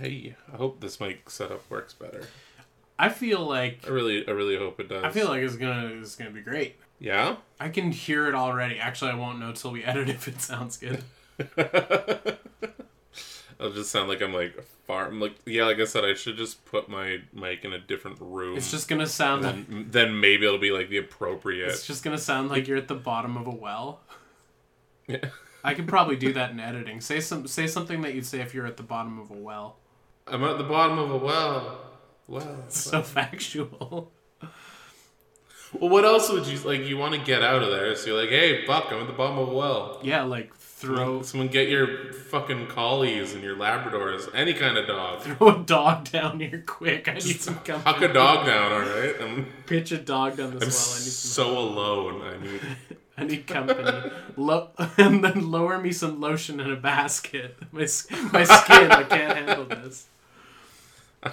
Hey, I hope this mic setup works better. I feel like I really, I really hope it does. I feel like it's gonna it's gonna be great. yeah. I can hear it already. Actually, I won't know till we edit if it sounds good. I'll just sound like I'm like far. I'm like, yeah, like I said, I should just put my mic in a different room. It's just gonna sound like then, then maybe it'll be like the appropriate. it's just gonna sound like you're at the bottom of a well. Yeah. I could probably do that in editing. Say some say something that you'd say if you're at the bottom of a well. I'm at the bottom of a well. Well. So factual. Well, what else would you like? You want to get out of there, so you're like, hey, fuck, I'm at the bottom of a well. Yeah, like throw Someone get your fucking collies and your Labradors, any kind of dog. throw a dog down here quick. I need some company. Huck a dog down, all right? I'm, Pitch a dog down this I'm well. I need some so alone. I need. I need company. Lo- and then lower me some lotion in a basket. My, my skin, I can't handle this.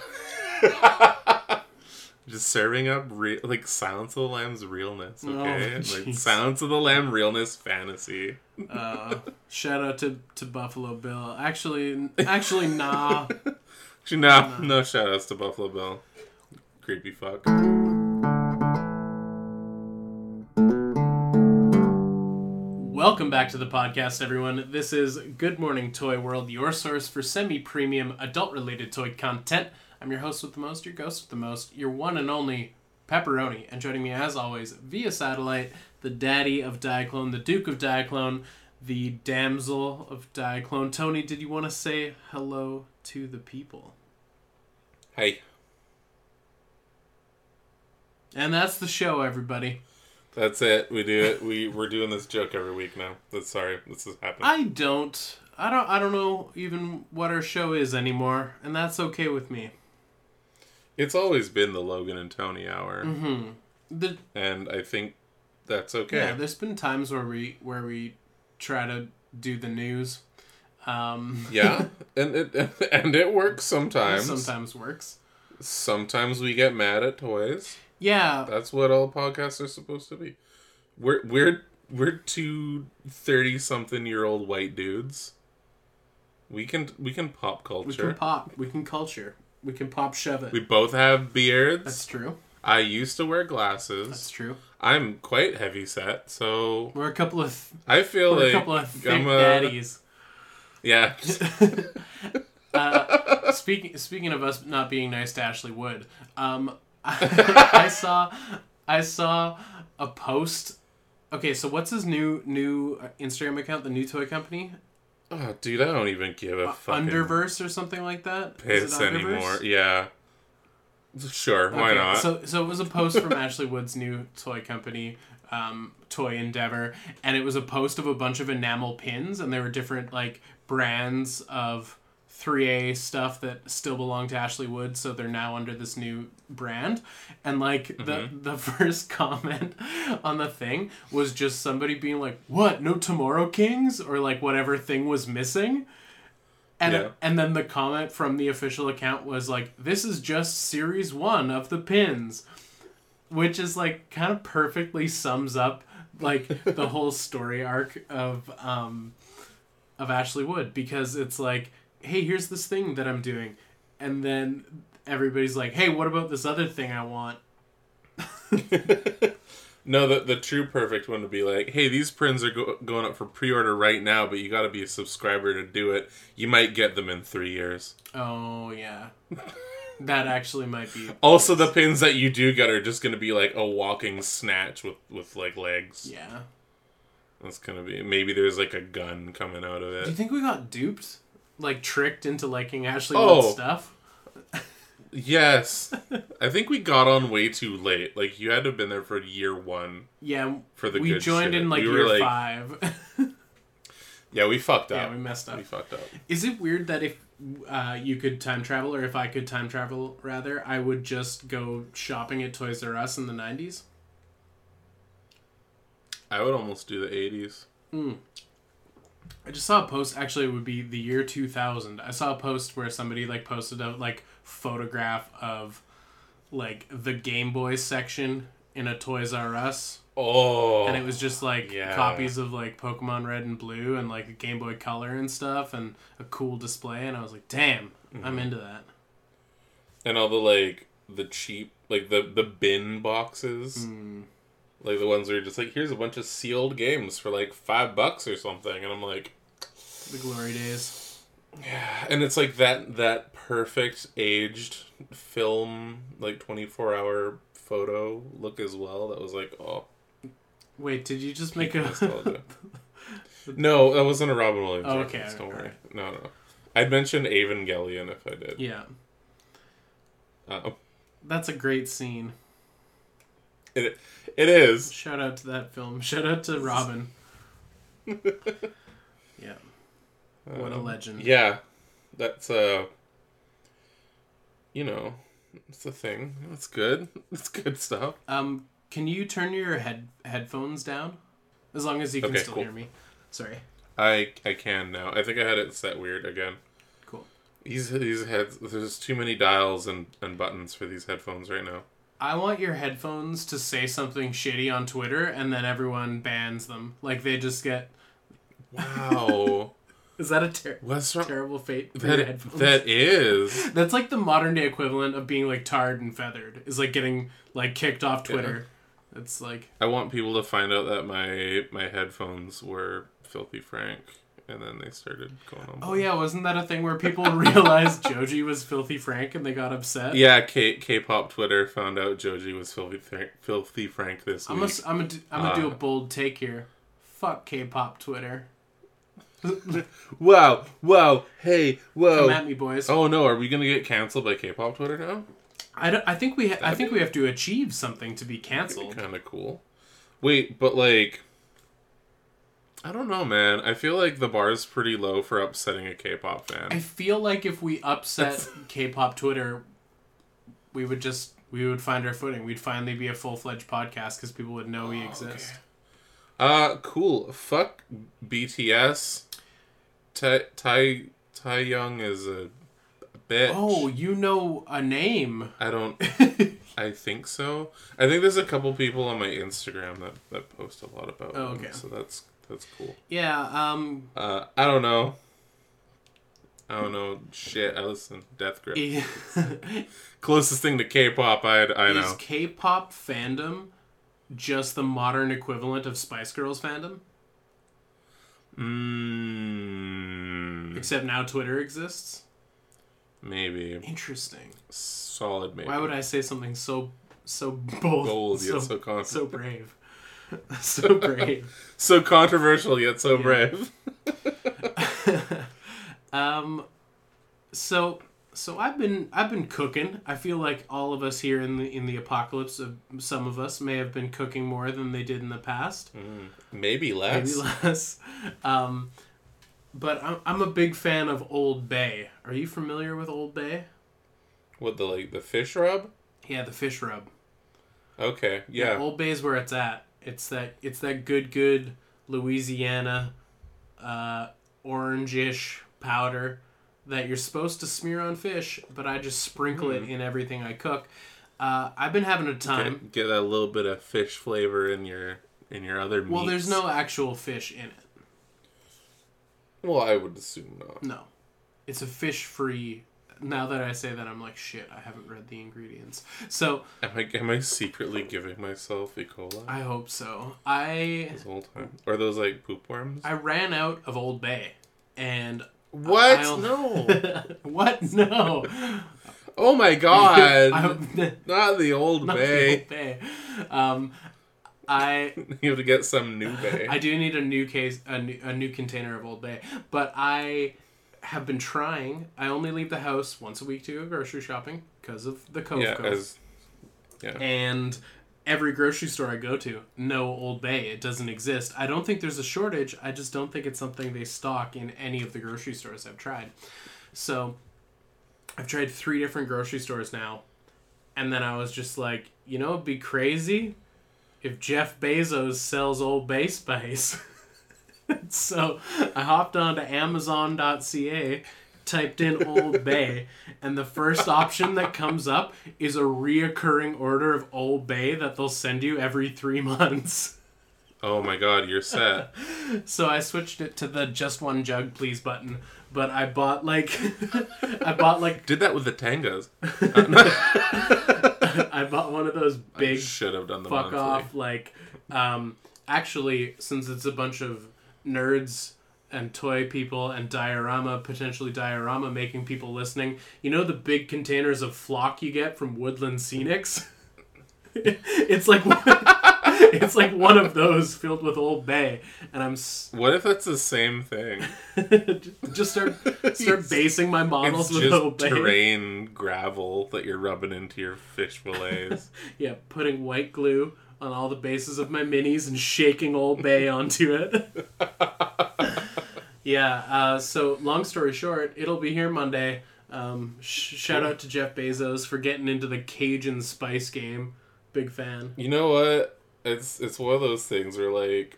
Just serving up re- like Silence of the Lamb's realness, Oh, okay? like. Silence of the Lamb realness fantasy. Uh, shout out to, to Buffalo Bill. Actually, actually, nah. Actually, no, no shout outs to Buffalo Bill. Creepy fuck. Welcome back to the podcast, everyone. This is Good Morning Toy World, your source for semi premium adult related toy content. I'm your host with the most, your ghost with the most, your one and only Pepperoni. And joining me, as always, via satellite, the daddy of Diaclone, the Duke of Diaclone, the damsel of Diaclone. Tony, did you want to say hello to the people? Hey, And that's the show, everybody. that's it. We do it. We we're doing this joke every week now. That's sorry. This is happening. I don't. I don't. I don't know even what our show is anymore, and that's okay with me. It's always been the Logan and Tony hour, Mm-hmm. The and I think that's okay. Yeah, there's been times where we where we try to do the news. Um, Yeah, and it and it works sometimes. sometimes works. Sometimes we get mad at toys. Yeah, That's what all podcasts are supposed to be. We're we're we're two thirty something year old white dudes. We can we can pop culture. we can pop. We can culture. We can pop shove it. we both have beards. That's true. I used to wear glasses. That's true. I'm quite heavy set, so We're a couple of I feel we're like a couple of thick I'm a daddies. yeah. Uh, speaking speaking of us not being nice to Ashley Wood, um, I saw I saw a post. Okay, so what's his new new Instagram account? The new toy company, oh, dude, I don't even give a fucking Underverse or something like that. piss anymore. Yeah. Sure, why not? So, so it was a post from Ashley Wood's new toy company, um, Toy Endeavor, and it was a post of a bunch of enamel pins, and there were different like brands of 3A stuff that still belong to Ashley Wood, so they're now under this new brand. And like the the first comment on the thing was just somebody being like, "What? No Tomorrow Kings?" or like whatever thing was missing. And Yeah. and then the comment from the official account was like, "This is just series one of the pins," which is like kind of perfectly sums up like the whole story arc of um of Ashley Wood because it's like, "Hey, here's this thing that I'm doing," and then everybody's like, "Hey, what about this other thing I want?" no, the the true perfect one would be like, hey, these prints are go- going up for pre order right now, but you got to be a subscriber to do it. You might get them in three years. Oh yeah, that actually might be. Also, the pins that you do get are just going to be like a walking snatch with with like legs. Yeah. That's gonna be maybe there's like a gun coming out of it. Do you think we got duped? Like tricked into liking Ashley Oh. Wood stuff? Yes, I think we got on way too late. Like you had to have been there for year one Yeah, for the we joined shit. in like We year like- five. Yeah, we fucked up. yeah, we messed up. we fucked up. Is it weird that if uh, you could time travel, or if I could time travel, rather, I would just go shopping at Toys R Us in the '90s? I would almost do the '80s. I just saw a post. Actually, it would be the year 2000. I saw a post where somebody like posted a like photograph of like the Game Boy section in a Toys R Us, Oh, and it was just like Yeah. copies of like Pokemon Red and Blue and like a Game Boy Color and stuff, and a cool display. And I was like, damn, I'm into that. and all the like the cheap like the the bin boxes Mm. Like the ones where you're just like here's a bunch of sealed games for like five bucks or something and i'm like The glory days. yeah and it's like that that perfect aged film like 24 hour photo look as well that was like oh Wait, did you just make a? no that wasn't a robin williams Oh, okay, don't worry no no i'd mention evangelion if i did yeah, uh, oh. that's a great scene. it, it is Shout out to that film. Shout out to Robin. yeah, what a Um, legend. Yeah, that's uh, you know, it's a thing. It's good. It's good stuff. Um, can you turn your head headphones down? As long as you can Okay, still cool. hear me. Sorry. I I can now. I think I had it set weird again. Cool. These these heads. There's too many dials and and buttons for these headphones right now. I want your headphones to say something shitty on Twitter and then everyone bans them. Like they just get. Wow, Is that a ter- what's wrong? terrible fate for your headphones? that is. That's like the modern day equivalent of being like tarred and feathered. Is like getting like kicked off Twitter. It's like I want people to find out that my my headphones were filthy Frank, and then they started going on. Oh yeah, wasn't that a thing where people realized Joji was filthy Frank and they got upset? Yeah, K K-pop Twitter found out Joji was filthy Frank, filthy Frank this I'm week. gonna I'm gonna I'm gonna do a Uh. bold take here. Fuck K-pop Twitter. Wow, wow, hey, whoa. Come at me, boys. Oh no, are we gonna get canceled by K-pop Twitter now? I, don't, I think we ha- I think we have to achieve something to be canceled. Kind of cool. Wait, but like, I don't know, man. I feel like the bar is pretty low for upsetting a K-pop fan. I feel like if we upset K-pop Twitter, we would just we would find our footing. We'd finally be a full fledged podcast because people would know we exist. Uh, cool. Fuck BTS. Tai Tai Tai Young is a bitch. Oh, you know a name. I don't. I think so. I think there's a couple people on my Instagram that that post a lot about. Oh, him, okay. So that's that's cool. yeah. Um. Uh, I don't know. I don't know. Shit, I listen to Death Grip. is Closest thing to K-pop I I know. K-pop fandom just the modern equivalent of Spice Girls fandom? Mmm. Except now Twitter exists. Maybe Interesting. solid. Maybe. Why would I say something so so bold, Bold so, yet so so brave, so brave? so controversial yet so Yeah. brave. um, so so I've been I've been cooking. I feel like all of us here in the in the apocalypse, of some of us may have been cooking more than they did in the past. Mm, maybe less. maybe less. Um, but I'm, I'm a big fan of Old Bay. Are you familiar with Old Bay? What the like the fish rub? Yeah, the fish rub. Okay, yeah. Old Bay is where it's at. It's that it's that good good Louisiana, uh, orangish powder that you're supposed to smear on fish, but I just sprinkle it in everything I cook. Uh, I've been having a time. Get, get that little bit of fish flavor in your in your other meats. Well, there's no actual fish in it. Well, I would assume not. No, it's a fish free. Now that I say that, I'm like shit. I haven't read the ingredients, so Am I am I secretly giving myself E. coli I hope so. I this whole time? Or those like poop worms? I ran out of Old Bay, and what? I'll- No. what? No, oh my god. Not the old not the bay. Old Bay. Um, I you have to get some new bay. I do need a new case, a new, a new container of Old Bay, but I have been trying. I only leave the house once a week to go grocery shopping because of the Cove yeah, Cove. as and every grocery store I go to, no Old Bay. It doesn't exist. I don't think there's a shortage. I just don't think it's something they stock in any of the grocery stores I've tried. So I've tried three different grocery stores now. And then I was just like, you know, it'd be crazy if Jeff Bezos sells Old Bay Spice. so I hopped onto Amazon.ca, typed in Old Bay, and the first option that comes up is a reoccurring order of Old Bay that they'll send you every three months. oh my god, you're set. So I switched it to the just one jug please button. but I bought like I bought like Did that with the Tangas. I bought one of those big Should have done the fuck monthly. off like um actually since it's a bunch of nerds and toy people and diorama potentially diorama making people listening you know the big containers of flock you get from woodland scenics it's like it's like one of those filled with old bay and i'm s- What if it's the same thing? just start start basing my models It's with just old bay terrain gravel that you're rubbing into your fish fillets. yeah putting white glue on all the bases of my minis and shaking Old Bay onto it. yeah. Uh, so long story short, it'll be here Monday. Um, sh- shout out to Jeff Bezos for getting into the Cajun spice game. Big fan. You know what? It's it's one of those things where like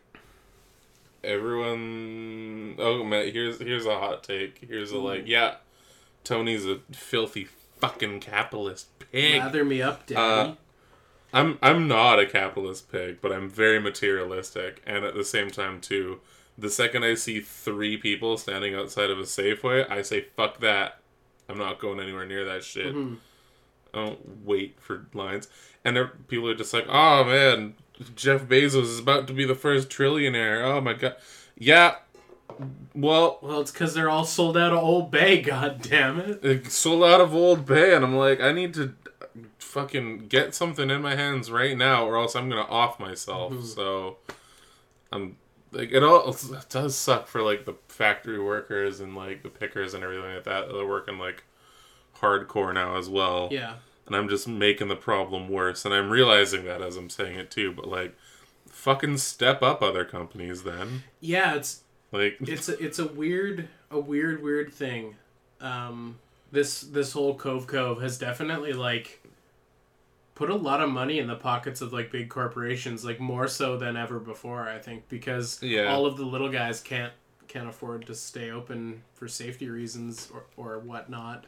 everyone. Oh man, here's here's a hot take. Here's a like, yeah, Tony's a filthy fucking capitalist pig. Lather me up, Daddy. Uh, I'm I'm not a capitalist pig, but I'm very materialistic, and at the same time too. The second I see three people standing outside of a Safeway, I say fuck that. I'm not going anywhere near that shit. Mhm. I don't wait for lines. And there, people are just like, oh man, Jeff Bezos is about to be the first trillionaire. Oh my god. Yeah. Well, Well, it's because they're all sold out of Old Bay. God damn it sold out of Old Bay, and I'm like, I need to fucking get something in my hands right now, or else I'm gonna off myself. Mhm. So, I'm like, it all it does suck for like the factory workers and like the pickers and everything like that. They're working like hardcore now as well. Yeah. and I'm just making the problem worse. And I'm realizing that as I'm saying it too. But like, fucking step up, other companies. Then Yeah. It's like, it's a, it's a weird a weird weird thing um this this whole cove cove has definitely like put a lot of money in the pockets of like big corporations like more so than ever before i think because Yeah. all of the little guys can't can't afford to stay open for safety reasons or, or whatnot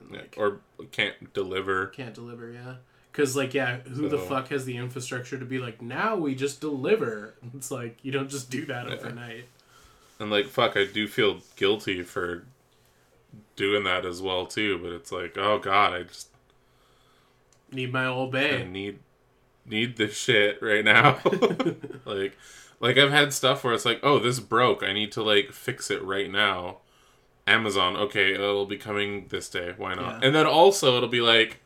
and like or can't deliver. can't deliver yeah because like yeah who the fuck has the infrastructure to be like now we just deliver it's like you don't just do that Yeah. overnight And like, fuck, I do feel guilty for doing that as well too. But it's like, oh god, I just need my old I need need this shit right now. like like I've had stuff where it's like, oh, this broke. I need to like fix it right now. Amazon, okay, it'll be coming this day. Why not? Yeah. And then also it'll be like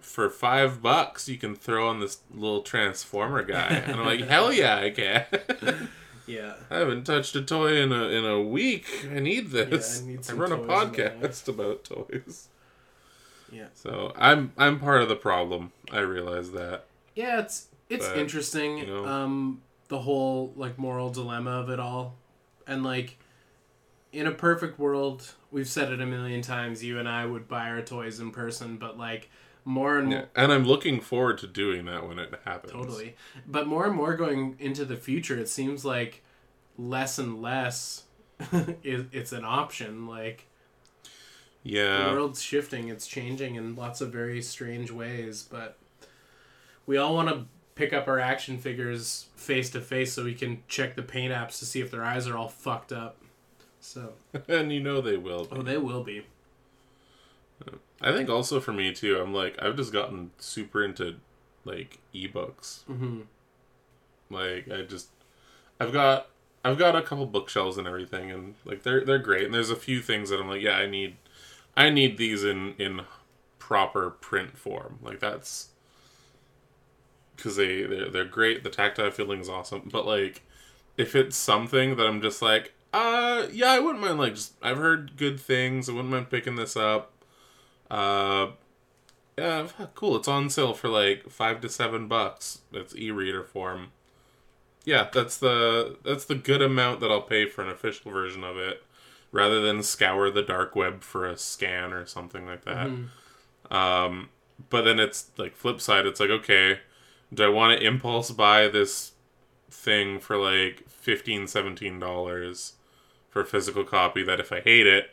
for five bucks you can throw on this little transformer guy. and I'm like, hell yeah, I can. yeah I haven't touched a toy in a in a week. I need this. Yeah, I need I run a toys in my life. podcast about toys. Yeah. So I'm I'm part of the problem. I realize that. Yeah, it's it's But, interesting. you know. Um, the whole like moral dilemma of it all, and like, in a perfect world, we've said it a million times. You and I would buy our toys in person, but like more and more. and I'm looking forward to doing that when it happens. Totally, but more and more going into the future, it seems like less and less is it's an option. Like the world's shifting, it's changing in lots of very strange ways, but we all want to pick up our action figures face to face so we can check the paint apps to see if their eyes are all fucked up. So, and you know they will. Be. oh, they will be. I think also for me too. I'm like I've just gotten super into like ebooks. hmm Like I just I've got I've got a couple bookshelves and everything, and like they're they're great. And there's a few things that I'm like, yeah, I need I need these in in proper print form. Like that's because they they're, they're great. The tactile feeling is awesome. But like if it's something that I'm just like, uh, yeah, I wouldn't mind. Like just I've heard good things. I wouldn't mind picking this up. Uh. Yeah, cool. It's on sale for like five to seven bucks. It's e-reader form. Yeah, that's the that's the good amount that I'll pay for an official version of it, rather than scour the dark web for a scan or something like that. Mhm. Um, but then it's like flip side. It's like okay, do I want to impulse buy this thing for like 15 17 dollars for a physical copy that if I hate it,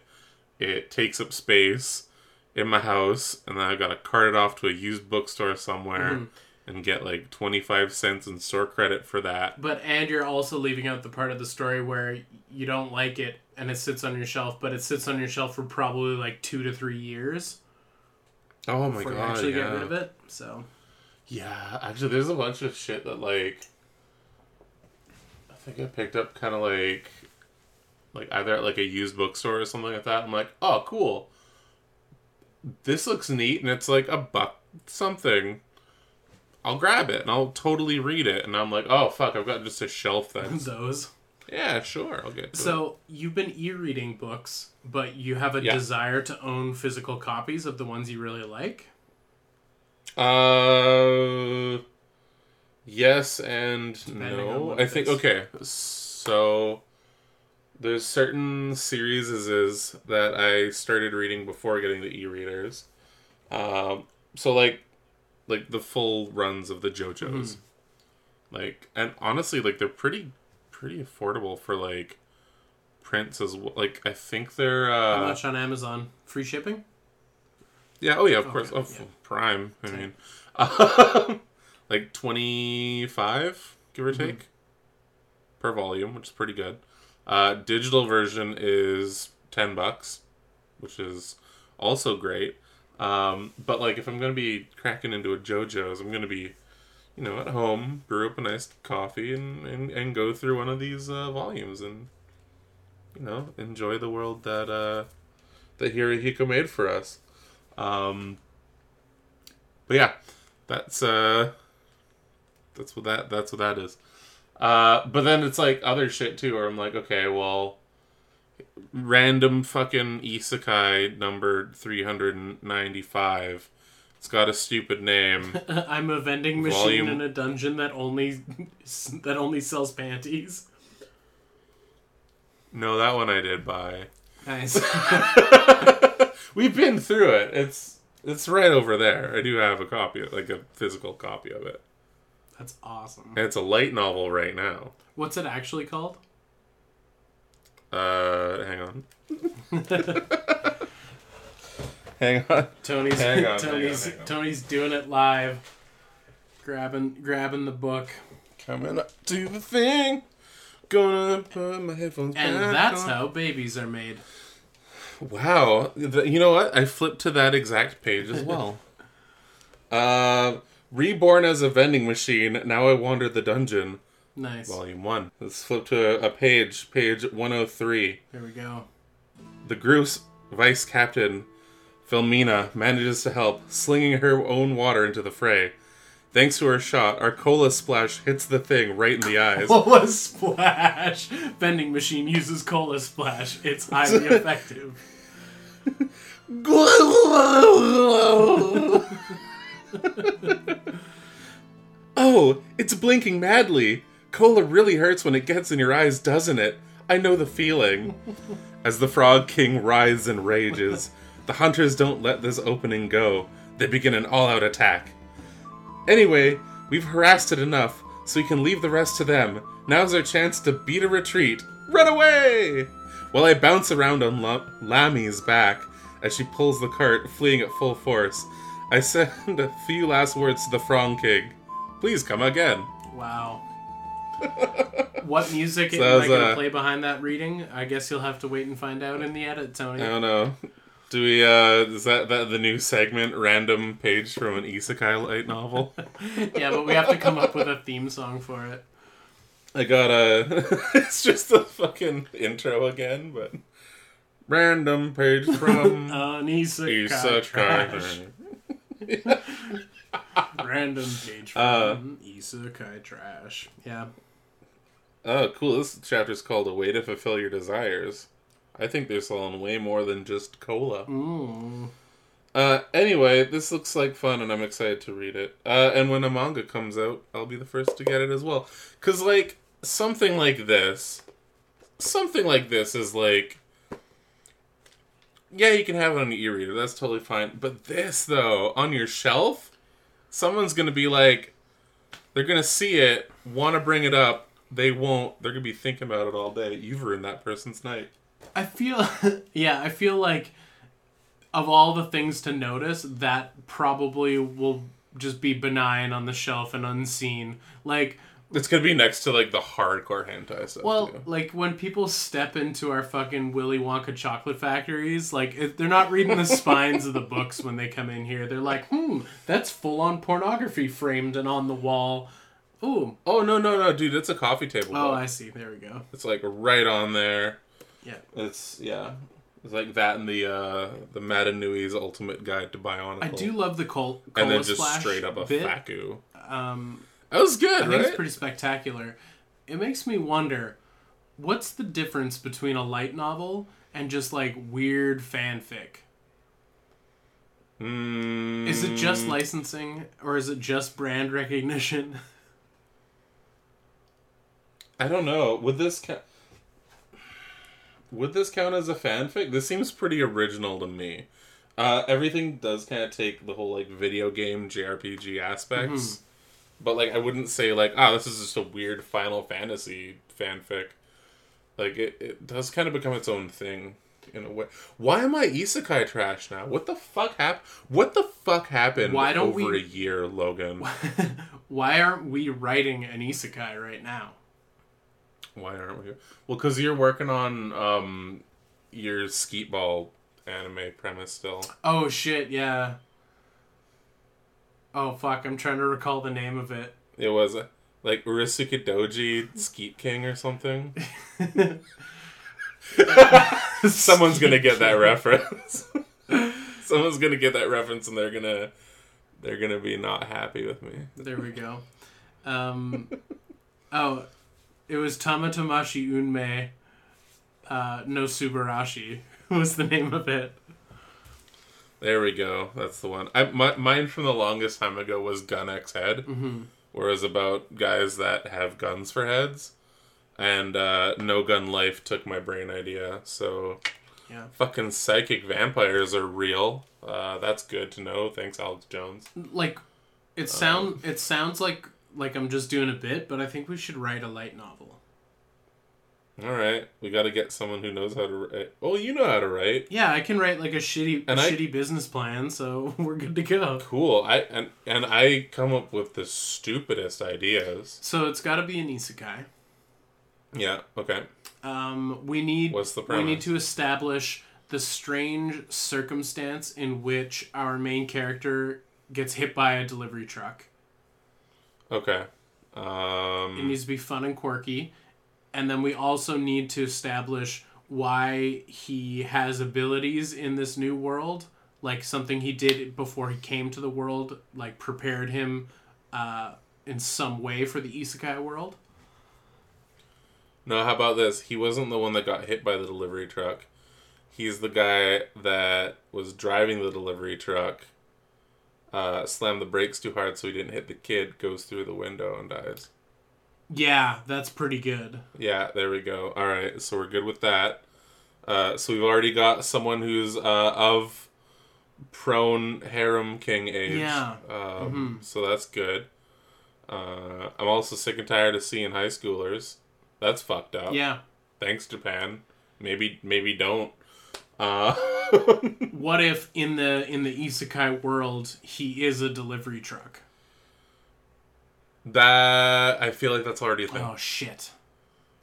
it takes up space in my house, and then I've gotta cart it off to a used bookstore somewhere Mhm. and get like 25 cents in store credit for that. But and you're also leaving out the part of the story where you don't like it and it sits on your shelf, but it sits on your shelf for probably like two to three years Oh my before you god! actually yeah. get rid of it. So Yeah, actually, there's a bunch of shit that like. I think I picked up kind of like, like either at like a used bookstore or something like that. I'm like, oh, cool. This looks neat, and it's like a buck something. I'll grab it and I'll totally read it, and I'm like, oh fuck, I've got just a shelf then. those. Yeah, sure, I'll get. To it. So you've been e-reading books, but you have a Yeah. desire to own physical copies of the ones you really like. Uh, yes and Depending no. I think okay. So there's certain series is that I started reading before getting the e-readers. Um, so like like the full runs of the JoJo's. Mm-hmm. Like and honestly like they're pretty pretty affordable for like prints as well. Like I think they're uh, How much on Amazon? Free shipping? yeah, oh yeah, of course. Okay, Oh, yeah. Prime. I mean, um, like twenty five, give or Mhm. take, per volume, which is pretty good. Uh, digital version is ten bucks, which is also great. Um, but like, if I'm gonna be cracking into a JoJo's, I'm gonna be, you know, at home, brew up a nice coffee and, and, and go through one of these uh, volumes and, you know, enjoy the world that, uh, that Hirohiko made for us. Um, but yeah, that's, uh, that's what that, that's what that is. Uh, but then it's like other shit too, where I'm like, okay, well, random fucking isekai number 395 it's got a stupid name. I'm a vending machine Volume- in a dungeon that only that only sells panties. no, that one I did buy. Nice. We've been through it. It's it's right over there. I do have a copy, like a physical copy of it. That's awesome. And it's a light novel right now. What's it actually called? Uh, hang on. hang on. Tony's Hang on, hang on, hang on. Tony's doing it live. Grabbing grabbing the book. Coming up to the thing. Gonna put my headphones And back that's on. how babies are made. Wow. Th- You know what? I flipped to that exact page as well. uh, reborn as a vending machine. Now I wander the dungeon. Nice. Volume one. Let's flip to a, a page. Page 103. Here we go. The Groose vice captain, Filmina, manages to help, slinging her own water into the fray. Thanks to her shot, our cola splash hits the thing right in the eyes. Cola splash. Vending machine uses cola splash. It's highly effective. oh, it's blinking madly. Cola really hurts when it gets in your eyes, doesn't it? I know the feeling. As the Frog King writhes and rages, the hunters don't let this opening go. They begin an all out attack. Anyway, we've harassed it enough, so we can leave the rest to them. Now's our chance to beat a retreat. Run away! While I bounce around on La- Lammy's back as she pulls the cart, fleeing at full force, I send a few last words to the Frog King. Please come again. Wow. What music So am I gonna uh, play behind that reading? I guess you'll have to wait and find out in the edit, Tony. I don't know. Do we, uh, is that, that the new segment, random page from an isekai light novel? yeah, but we have to come up with a theme song for it. I got a. it's just the fucking intro again, but. Random page from. An isekai isekai. trash. Random page from Uh, isekai trash. Yeah. Oh, cool. This chapter's called A Way to Fulfill Your Desires. I think they're selling way more than just cola. Mm. Uh, anyway, this looks like fun, and I'm excited to read it. Uh, and when a manga comes out, I'll be the first to get it as well. Cause like something like this, something like this is like, yeah, you can have it on your e-reader. That's totally fine. But this though, on your shelf, someone's gonna be like, they're gonna see it, want to bring it up. They won't. They're gonna be thinking about it all day. You've ruined that person's night. I feel, yeah, I feel like of all the things to notice, that probably will just be benign on the shelf and unseen. Like It's gonna be next to like the hardcore hentai stuff. Well, too. like when people step into our fucking Willy Wonka chocolate factories, like if they're not reading the spines of the books when they come in here. They're like, hmm, that's full on pornography framed and on the wall. Ooh. oh no no no, dude, it's a coffee table. Oh, book. I see. There we go. It's like right on there. Yeah. It's yeah. It's like that and the uh the Mata Nui's Ultimate Guide to Bionicle. I do love the col- and then just splash straight up a bit. faku. Um, That was good, I think it's pretty spectacular. It makes me wonder, what's the difference between a light novel and just like weird fanfic? Mm, Is it just licensing or is it just brand recognition? I don't know. Would this count? Would this count as a fanfic? This seems pretty original to me. Uh, everything does kind of take the whole like video game JRPG aspects, Mm-hmm. but like I wouldn't say like, ah, this is just a weird Final Fantasy fanfic. Like it, it does kind of become its own thing in a way. Why am I isekai trash now? What the fuck happened? What the fuck happened Why don't over we- a year, Logan? Why aren't we writing an isekai right now? Why aren't we? Well, because you're working on um your skeetball anime premise still. Oh shit, yeah. Oh fuck, I'm trying to recall the name of it. It was uh, like Urisuke Doji Skeet King or something. Someone's gonna get that reference. Someone's gonna get that reference, and they're gonna they're gonna be not happy with me. There we go. Um, oh, it was Tamatamashi Unme uh, no Subarashi was the name of it. There we go. That's the one. I my, mine from the longest time ago was Gun X Head, Mm-hmm. where it's about guys that have guns for heads, and uh, No Gun Life took my brain idea. So, Yeah. fucking psychic vampires are real. Uh, that's good to know. Thanks, Alex Jones. Like, it sound it sounds like like I'm just doing a bit, but I think we should write a light novel. All right, we got to get someone who knows how to write. Oh, you know how to write. Yeah, I can write like a shitty And I- shitty business plan, so we're good to go. Cool. I and and I come up with the stupidest ideas. So it's got to be an isekai. Yeah. Okay. Um, we need What's the problem? we need to establish the strange circumstance in which our main character gets hit by a delivery truck. Okay. Um... It needs to be fun and quirky, and then we also need to establish why he has abilities in this new world, like something he did before he came to the world, like prepared him uh, in some way for the isekai world. No, how about this? He wasn't the one that got hit by the delivery truck. He's the guy that was driving the delivery truck, uh, slammed the brakes too hard so he didn't hit the kid, goes through the window and dies. Yeah, that's pretty good. Yeah, there we go. All right, so we're good with that. Uh, so we've already got someone who's uh, of prone harem king age. Yeah. Um, So that's good. Uh, I'm also sick and tired of seeing high schoolers. That's fucked up. Yeah. Thanks, Japan. Maybe, maybe don't. Uh, What if in the in the isekai world he is a delivery truck? that I feel like that's already a thing. Oh shit.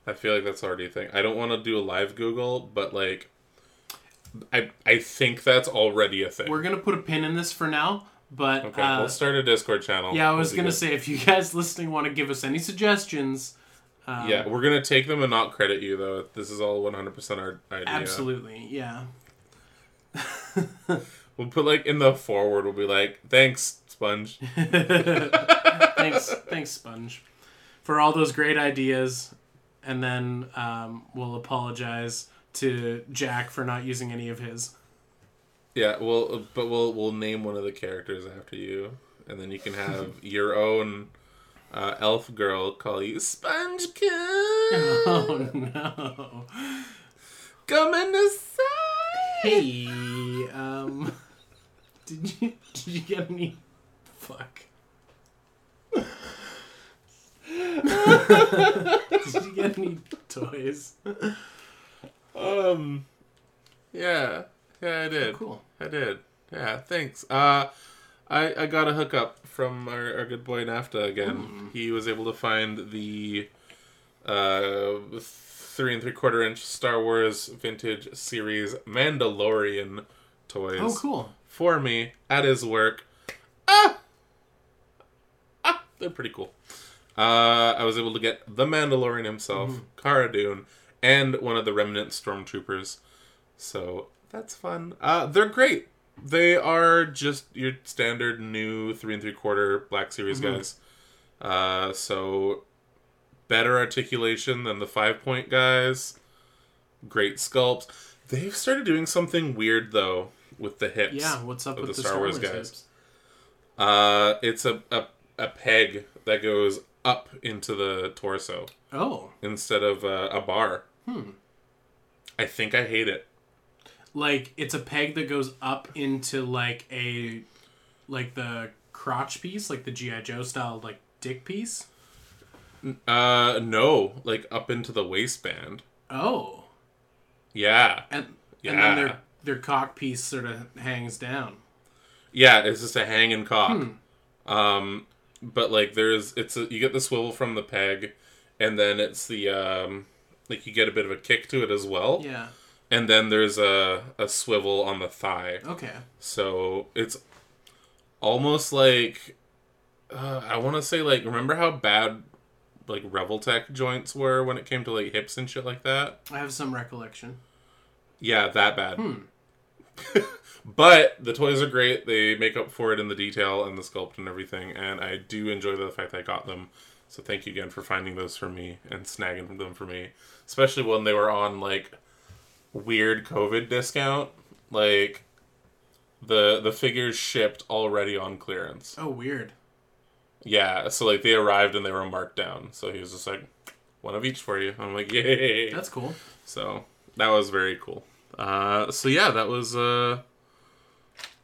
I feel like that's already a thing. I don't want to do a live Google, but like, I I think that's already a thing. We're gonna put a pin in this for now, but okay, uh, we'll start a Discord channel. yeah, I was gonna say if you guys listening want to give us any suggestions, um. Yeah, we're gonna take them and not credit you though. This is all 100 percent our idea. absolutely, yeah. We'll put like in the forward. We'll be like, thanks, Sponge. thanks, thanks, Sponge, for all those great ideas, and then um, we'll apologize to Jack for not using any of his. Yeah, well, but we'll we'll name one of the characters after you, and then you can have your own uh, elf girl call you Sponge Kid. Oh no. Come inside. Hey, um, did you did you get any? Fuck. did you get any toys? Um, yeah, yeah, I did. Cool. I did. Yeah, thanks. Uh, I, I got a hookup from our, our good boy NAFTA again. Hmm. He was able to find the uh, three and three quarter inch Star Wars vintage series Mandalorian toys Oh, cool. for me at his work. Ah! Ah! They're pretty cool. Uh, I was able to get the Mandalorian himself, Mm-hmm. Cara Dune, and one of the remnant stormtroopers. So that's fun. Uh, they're great. They are just your standard new three and three quarter Black Series Mm-hmm. guys. Uh, so better articulation than the five point guys. Great sculpts. They've started doing something weird though with the hips. Yeah, what's up with the the Star Star Wars Wars guys. hips? Uh, it's a, a a peg that goes up into the torso Oh, instead of uh, a bar. Hmm. I think I hate it. Like it's a peg that goes up into like a like the crotch piece, like the GI Joe style like dick piece. Uh, no, like up into the waistband. Oh, Yeah, and and then their their cock piece sort of hangs down. yeah. It's just a hanging cock. Hmm. Um, but like there's it's a, you get the swivel from the peg, and then it's the um like you get a bit of a kick to it as well, Yeah. And then there's a a swivel on the thigh. Okay. So it's almost like uh, I want to say like remember how bad like Revoltech joints were when it came to like hips and shit like that. I have some recollection. Yeah, that bad. Hmm. but the toys are great. They make up for it in the detail and the sculpt and everything, and I do enjoy the fact that I got them. So thank you again for finding those for me and snagging them for me, especially when they were on like weird COVID discount. Like the the figures shipped already on clearance. Oh, weird. Yeah, so like they arrived and they were marked down. So he was just like, one of each for you. I'm like, yay! That's cool. So that was very cool. Uh, so yeah, that was uh,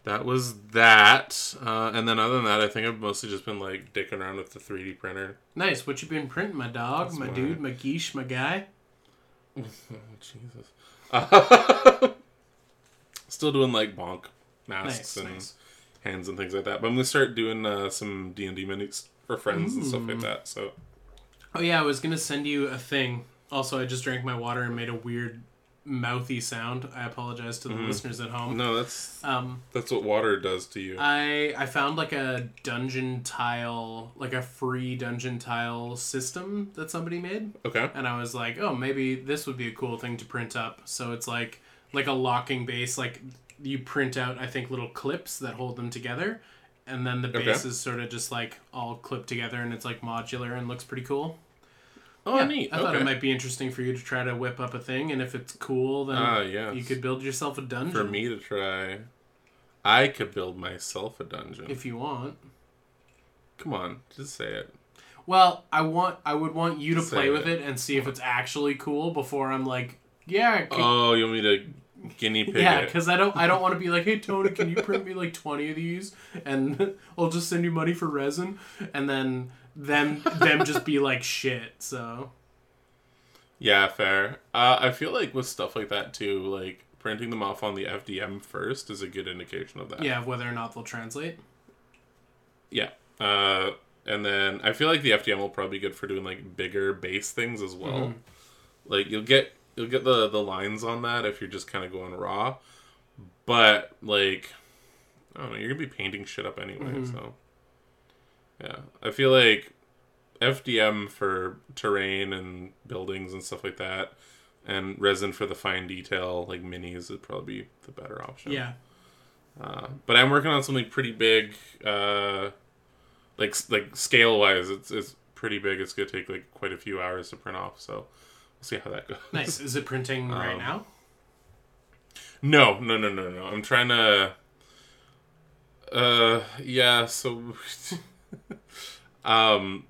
that was that. Uh, and then other than that, I think I've mostly just been like dicking around with the 3D printer. Nice. What you been printing, my dog, That's my dude, my geesh, my guy? Jesus. Uh, still doing like bonk masks Nice, and nice. hands and things like that. But I'm gonna start doing uh, some D and D minis for friends and stuff like that. So Oh yeah, I was gonna send you a thing. Also, I just drank my water and made a weird mouthy sound. I apologize to the Mhm. listeners at home. no, that's Um, that's what water does to you. I I found like a dungeon tile, like a free dungeon tile system that somebody made, okay. and I was like, oh, maybe this would be a cool thing to print up. So it's like like a locking base, like you print out, I think, little clips that hold them together. And then the Okay. base is sort of just like all clipped together, and it's like modular and looks pretty cool. Oh, Yeah, neat. I thought it might be interesting for you to try to whip up a thing, and if it's cool, then Ah, yes. you could build yourself a dungeon for me to try. I could build myself a dungeon. if you want. Come on, just say it. Well, I want I would want you to Say play with it. it and see if it's actually cool before I'm like, yeah, can, Oh, you want me to guinea pig yeah, because I don't I don't want to be like, hey Tony, can you print me like twenty of these, and I'll just send you money for resin, and then them them just be like shit. So Yeah, fair. Uh, I feel like with stuff like that too, like printing them off on the FDM first is a good indication of that. yeah, whether or not they'll translate. Yeah. Uh, and then I feel like the FDM will probably be good for doing like bigger base things as well. Mhm. Like you'll get you'll get the the lines on that if you're just kind of going raw, but like I don't know, you're gonna be painting shit up anyway. Mhm. So yeah, I feel like FDM for terrain and buildings and stuff like that, and resin for the fine detail like minis would probably be the better option. Yeah, Uh, but I'm working on something pretty big, uh, like like scale wise. It's it's pretty big. It's gonna take like quite a few hours to print off. So we'll see how that goes. nice. Is it printing right Um, now? No, no, no, no, no. I'm trying to. Uh, yeah. So, um,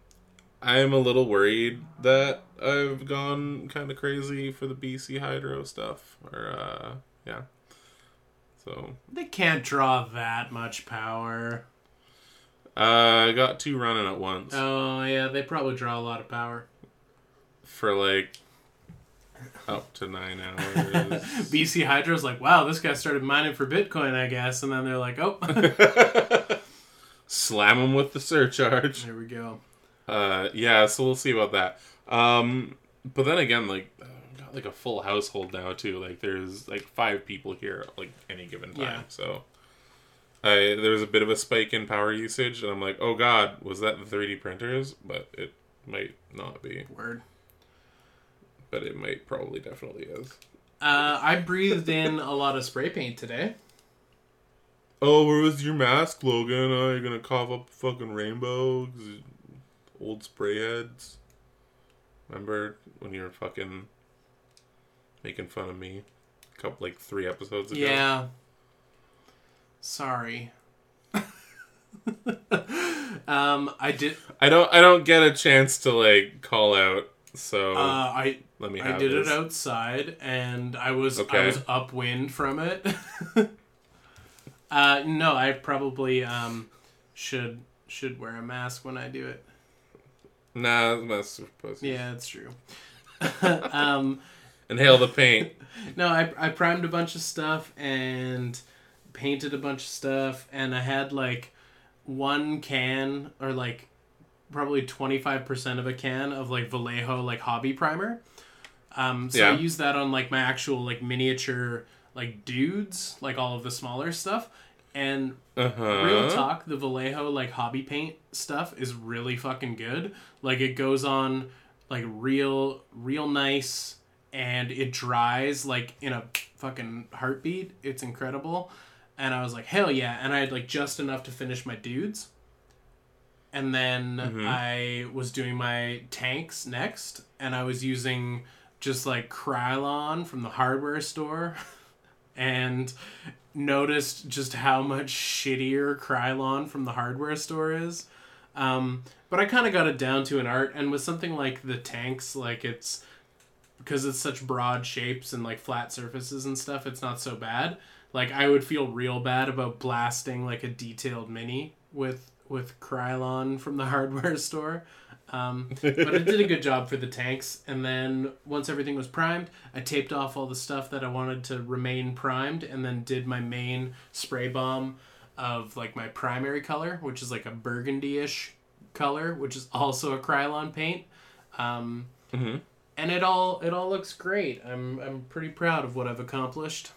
I'm a little worried that I've gone kind of crazy for the BC Hydro stuff. Or uh, yeah. So They can't draw that much power. uh, I got two running at once. Oh yeah, they probably draw a lot of power. for like up to nine hours. BC Hydro's like, wow, this guy started mining for Bitcoin, I guess, and then they're like, oh, slam him with the surcharge. There we go. Uh, yeah, so we'll see about that. Um, but then again, like, uh, got like a full household now too. Like, there's like five people here at like any given time. Yeah. So, I there's a bit of a spike in power usage, and I'm like, oh god, was that the 3D printers? But it might not be. Word. But it might probably definitely is. Uh, I breathed in a lot of spray paint today. Oh, where was your mask, Logan? Oh, you're gonna cough up fucking rainbow? you- Old spray heads. Remember when you were fucking making fun of me? A couple, like three episodes ago. Yeah. Sorry. um, I did. I don't. I don't get a chance to like call out. So Uh, I let me. I did this. it outside, and I was I was upwind from it. uh, no, I probably um should should wear a mask when I do it. Nah, that's super pussy. Yeah, it's true. um, Inhale the paint. no, I I primed a bunch of stuff and painted a bunch of stuff, and I had like one can or like probably 25% of a can of like Vallejo like hobby primer. Um, so I Yeah. used that on like my actual like miniature like dudes, like all of the smaller stuff. And Uh huh. real talk, the Vallejo like hobby paint stuff is really fucking good. Like it goes on like real real nice and it dries like in a fucking heartbeat. It's incredible. And I was like, hell yeah. And I had like just enough to finish my dudes. And then Mhm. I was doing my tanks next, and I was using just like Krylon from the hardware store, and noticed just how much shittier Krylon from the hardware store is. Um, but I kind of got it down to an art, and with something like the tanks, like it's because it's such broad shapes and like flat surfaces and stuff, it's not so bad. Like I would feel real bad about blasting like a detailed mini with with Krylon from the hardware store. Um, but it did a good job for the tanks. And then once everything was primed, I taped off all the stuff that I wanted to remain primed, and then did my main spray bomb of like my primary color, which is like a burgundy-ish color, which is also a Krylon paint. Um, hmm and it all it all looks great. I'm I'm pretty proud of what I've accomplished.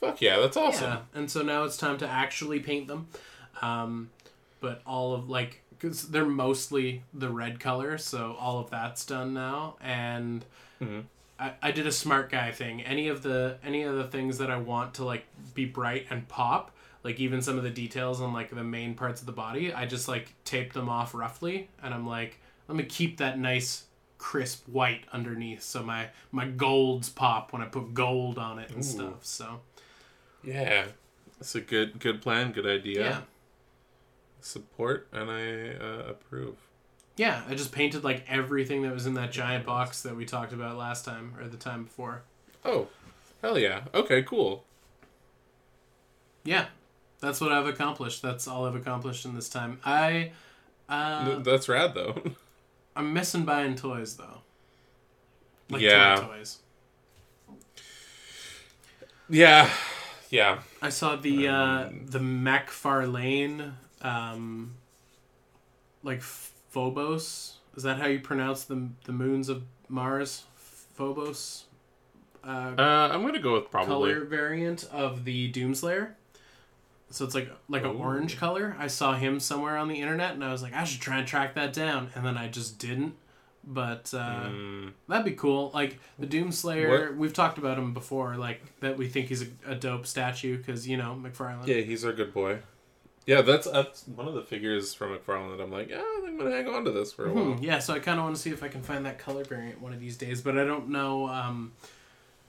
Fuck yeah, that's awesome. Yeah, and so now it's time to actually paint them. Um, but all of like because they're mostly the red color, so all of that's done now. And Mhm. I, I did a smart guy thing. Any of the any of the things that I want to like be bright and pop, like even some of the details on like the main parts of the body, I just like tape them off roughly, and I'm like, let me keep that nice crisp white underneath, so my my golds pop when I put gold on it and Ooh. stuff. So Yeah, it's a good good plan, good idea. yeah. Support and I uh, approve. Yeah, I just painted like everything that was in that giant box that we talked about last time or the time before. Oh, hell yeah. Okay, cool. Yeah, that's what I've accomplished. That's all I've accomplished in this time. I, uh, Th- That's rad though. I'm missing buying toys though. Like Yeah. toy toys. yeah, yeah. I saw the uh, Um, the McFarlane, um, like Phobos. Is that how you pronounce the the moons of Mars? Phobos. Uh, Uh, I'm gonna go with probably. color variant of the Doomslayer. So it's like like an orange color. I saw him somewhere on the internet, and I was like, I should try and track that down, and then I just didn't. But uh, Mm, that'd be cool. Like the Doomslayer, we've talked about him before. Like that, we think he's a, a dope statue because you know McFarlane. yeah, he's our good boy. Yeah, that's that's one of the figures from McFarlane that I'm like, yeah, I'm gonna hang on to this for a while. Hmm, yeah, so I kind of want to see if I can find that color variant one of these days, but I don't know, um,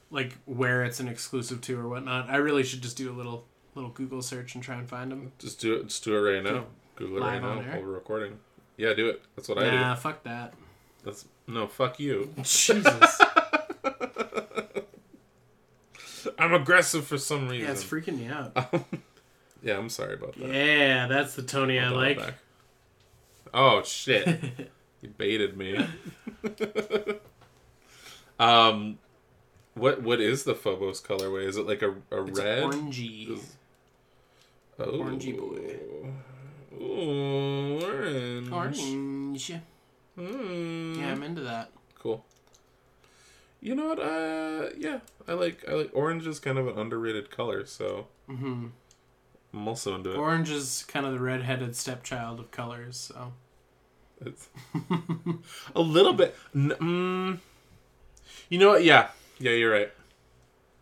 like where it's an exclusive to or whatnot. I really should just do a little little Google search and try and find them. Just do it. Just do it right now. Google it right now air? while we're recording. Yeah, do it. That's what I do. Nah, fuck that. That's no fuck you. Jesus. I'm aggressive for some reason. yeah, it's freaking me out. yeah, I'm sorry about that. Yeah, that's the Tony I I'll it like. Oh shit! you baited me. um, what what is the Phobos colorway? Is it like a, a It's red? orangey. Is- Oh. Orangey boy. Ooh, orange. Orange. Mm. Yeah, I'm into that. Cool. You know what? Uh, yeah, I like I like orange is kind of an underrated color, so hmm I'm also into it. Orange is kind of the redheaded stepchild of colors, so. It's a little bit. Mm, you know what? Yeah, yeah, you're right.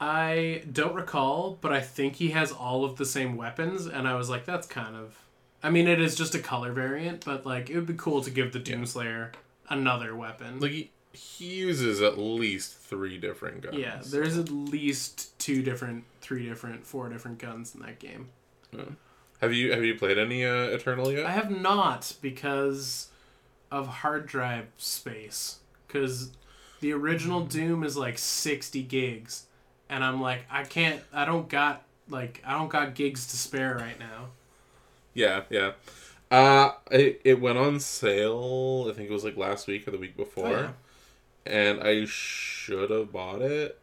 I don't recall, but I think he has all of the same weapons, and I was like, that's kind of. I mean, it is just a color variant, but like, it would be cool to give the Doomslayer another weapon. Like he, he uses at least three different guns. yeah, there's at least two different, three different, four different guns in that game. Have you have you played any uh, Eternal yet? I have not because of hard drive space. Because the original Doom is like sixty gigs, and I'm like, I can't. I don't got like I don't got gigs to spare right now. Yeah, yeah. Uh, it, it went on sale. I think it was like last week or the week before, Oh, yeah. and I should have bought it,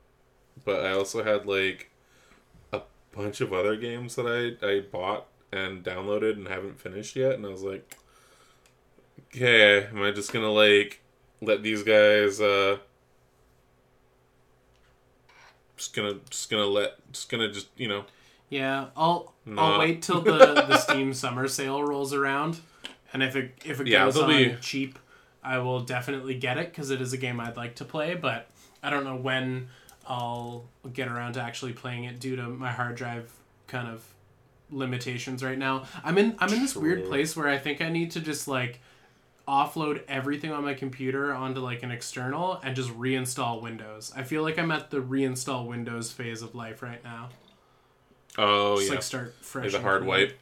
but I also had like bunch of other games that I I bought and downloaded and haven't finished yet, and I was like, okay, am I just gonna like let these guys? uh Just gonna, just gonna let, just gonna just you know Yeah, I'll I'll wait till the the Steam summer sale rolls around, and if it if it Yeah, goes on be- cheap, I will definitely get it because it is a game I'd like to play. But I don't know when I'll get around to actually playing it due to my hard drive kind of limitations right now. I'm in I'm in this weird place where I think I need to just like offload everything on my computer onto like an external and just reinstall Windows. I feel like I'm at the reinstall Windows phase of life right now. Oh Just yeah, like start fresh. like the hard wipe.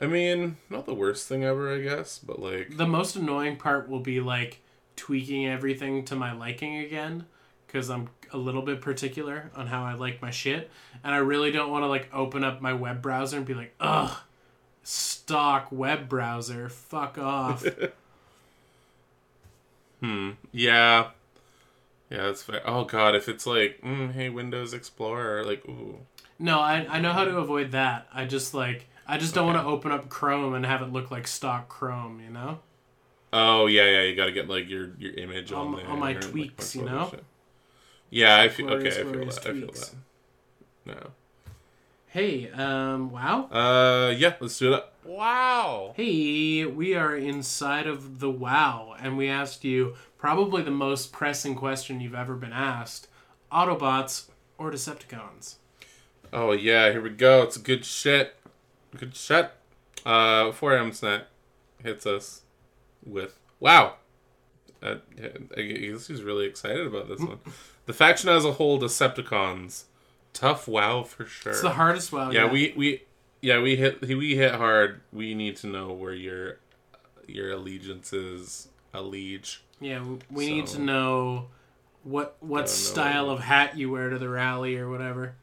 I mean, not the worst thing ever, I guess, but like, The most annoying part will be like tweaking everything to my liking again because I'm a little bit particular on how I like my shit, and I really don't want to like open up my web browser and be like, ugh, stock web browser, fuck off. hmm, yeah, yeah, that's fair. Oh god, if it's like, mm, hey, Windows Explorer, like, ooh, no, I I know how to avoid that. I just like. I just don't Okay. want to open up Chrome and have it look like stock Chrome, you know? oh yeah, yeah, you got to get like your your image All on my- there, all my and, like, tweaks, you know? shit. Yeah, I feel Glorious, okay. I feel glorious that. I feel that. No. Hey, um, wow. Uh, yeah, let's do that. Wow. Hey, we are inside of the WoW, and we asked you probably the most pressing question you've ever been asked Autobots or Decepticons? Oh yeah, here we go. It's good shit. Good shit. Uh, 4M Snack hits us with wow. Uh, I guess he's really excited about this one. The faction as a whole, Decepticons, tough wow for sure. It's the hardest WoW. yeah, yet. we we yeah we hit we hit hard. We need to know where your your allegiance is. Allege. Yeah, we need to know what what don't know. style of hat you wear to the rally or whatever.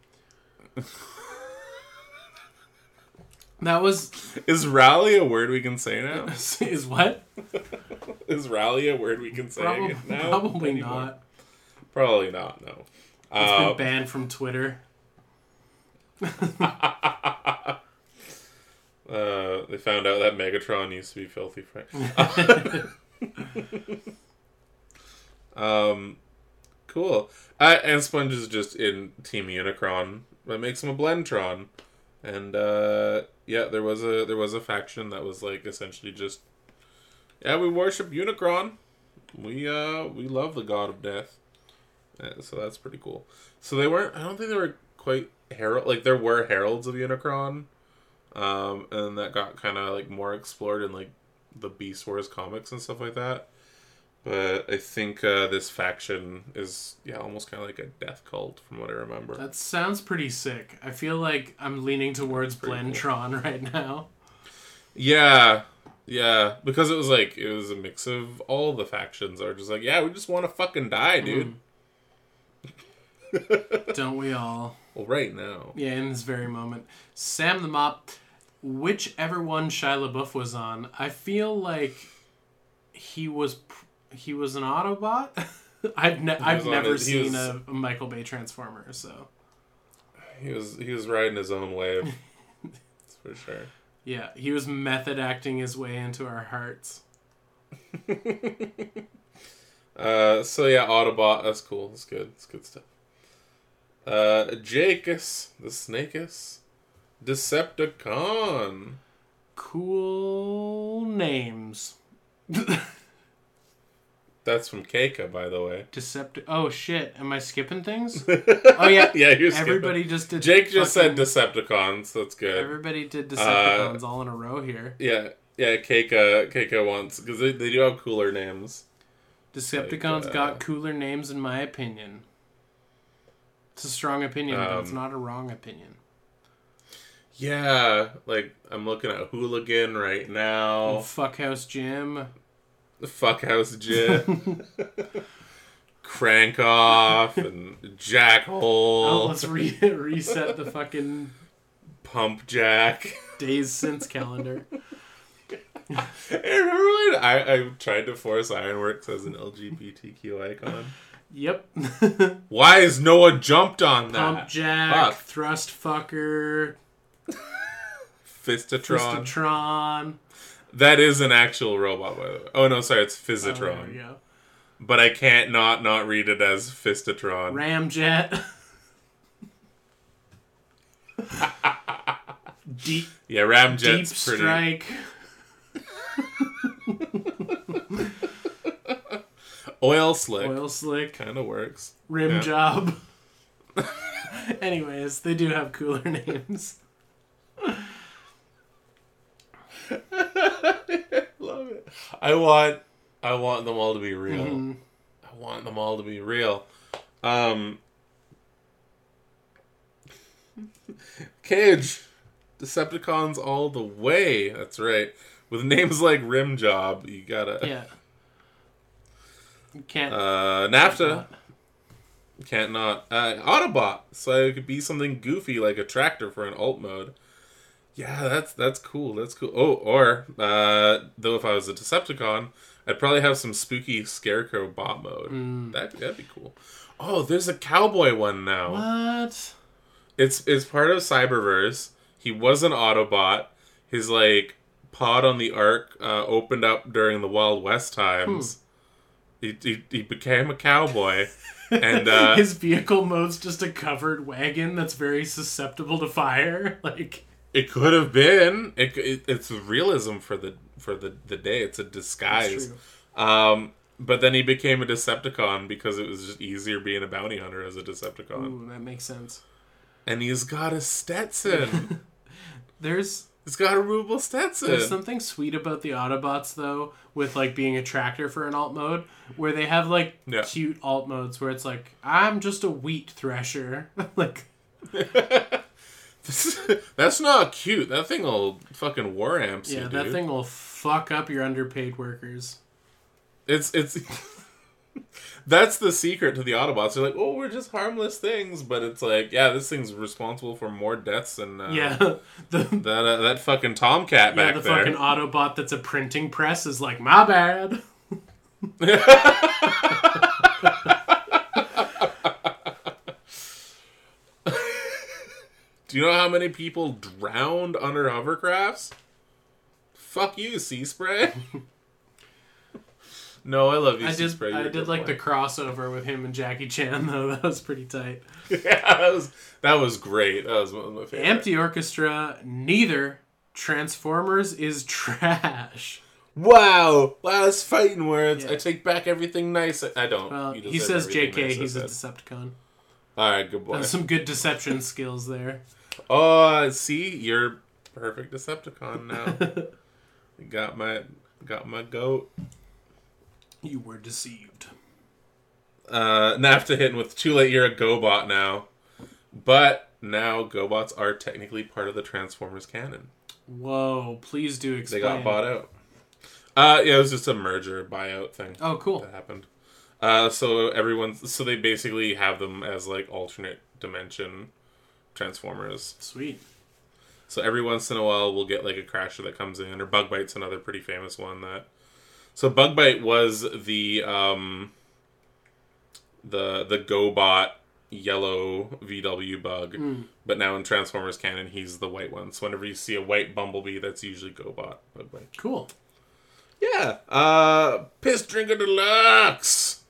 that was Is rally a word we can say now? is what? is rally a word we can say Probably, now? probably not. Probably not. No. It's Uh, been banned from Twitter. Uh, they found out that Megatron used to be Filthy Frank. um, cool. Uh, and Sponge is just in Team Unicron. That makes him a Blendtron. And uh, yeah, there was a there was a faction that was like essentially just yeah, we worship Unicron. We uh we love the god of death. So that's pretty cool. So they weren't. I don't think they were quite herald. Like there were heralds of Unicron um, and that got kind of like more explored in like the Beast Wars comics and stuff like that. But I think uh, this faction is yeah almost kind of like a death cult from what I remember. That sounds pretty sick. I feel like I'm leaning towards pretty cool. Right now. Yeah, yeah, because it was like it was a mix of all the factions are just like yeah we just want to fucking die, dude. Don't we all? Well, right now, Yeah, in this very moment. Sam the Mop, whichever one Shia LaBeouf was on, I feel like he was he was an Autobot. I've ne- I've never his- seen was- a, a Michael Bay Transformer, so he was he was riding his own wave. for sure. Yeah, he was method acting his way into our hearts. Uh, so yeah, Autobot. That's cool. That's good. That's good stuff. Uh, Jacus, the Snakus, Decepticon. Cool names. That's from Keika, by the way. Decepti- Oh shit! Am I skipping things? Oh yeah. yeah, you're skipping. Everybody just did. Jake just fucking- said Decepticons. That's good. Everybody did Uh, Decepticons all in a row here. Yeah, yeah. Keika, Keika wants because they, they do have cooler names. Decepticons like, uh, got cooler names, in my opinion. It's a strong opinion, but it's Um, not a wrong opinion. Yeah, like I'm looking at Hooligan right now. Fuckhouse Jim. The Fuckhouse Jim. Crank off and Jackhole. Oh, let's re- reset the fucking Pump Jack. days since calendar. Hey, remember when I, I tried to force Ironworks as an LGBTQ icon? Yep. Why is Noah jumped on that? Pump? Jack, Fuck. Thrust Fucker, Fistatron. Fistatron. That is an actual robot, by the way. Oh no, sorry, it's Oh, there we go. but I can't not not read it as Fistatron. Ramjet. Deep, yeah, deep Ramjet's pretty. strike. Oil slick Oil slick. kind of works. Rim Yeah. job. Anyways, they do have cooler names. Love it. I want I want them all to be real. Mhm. I want them all to be real. Um Cage. Decepticons all the way. That's right. With names like Rim Job, you gotta Yeah. You can't. uh NAFTA. Can't not. Uh, Autobot, so it could be something goofy like a tractor for an alt mode. Yeah, that's that's cool. That's cool. Oh, or uh, though if I was a Decepticon, I'd probably have some spooky Scarecrow bot mode. Mm. That that'd be cool. Oh, there's a cowboy one now. What? It's it's part of Cyberverse. He was an Autobot. His like pod on the Ark uh, opened up during the Wild West times. He, he he became a cowboy, and uh, His vehicle mode's just a covered wagon that's very susceptible to fire. Like, it could have been. It, it it's realism for the for the the day. It's a disguise. Um, but then he became a Decepticon because it was just easier being a bounty hunter as a Decepticon. Ooh, that makes sense. And he's got a Stetson. There's he's got a Rubel Stetson. There's something sweet about the Autobots though, with like being a tractor for an alt mode, where they have like Yeah. cute alt modes where it's like, I'm just a wheat thresher. like That's not cute. That thing will fucking war amps Yeah, you, that thing will fuck up your underpaid workers. It's it's. That's the secret to the Autobots. They're like, oh, we're just harmless things, but it's like, yeah, this thing's responsible for more deaths than uh, yeah. The that uh, that fucking Tomcat yeah, back the there. fucking Autobot that's a printing press is like, my bad. Do you know how many people drowned under hovercrafts? Fuck you, Seaspray. no, I love you, I did spray. I did like the crossover with him and Jackie Chan though. That was pretty tight. yeah, that was that was great. That was one of my favorite. Empty Orchestra, neither Transformers is trash. Wow, last fighting words. Yeah. I take back everything nice. I don't. Well, he says JK, nice he's a. Decepticon. All right, good boy. That's some good deception skills there. Oh, see, you're perfect Decepticon now. Got my got my goat. You were deceived. Uh, NAFTA hitting with too late. You're a GoBot now, but now GoBots are technically part of the Transformers canon. Whoa, please do explain. They got bought out. Uh, yeah, it was just a merger buyout thing Oh, cool. that happened. Uh, so everyone, so they basically have them as like alternate dimension Transformers. Sweet. So every once in a while, we'll get like a crasher that comes in, or Bug Bite's another pretty famous one. That so Bug Bite was the um, the the GoBot yellow VW bug, but now in Transformers canon, he's the white one. So whenever you see a white Bumblebee, that's usually GoBot. bug bite. Cool. Yeah. Uh, Piss Drinker Deluxe.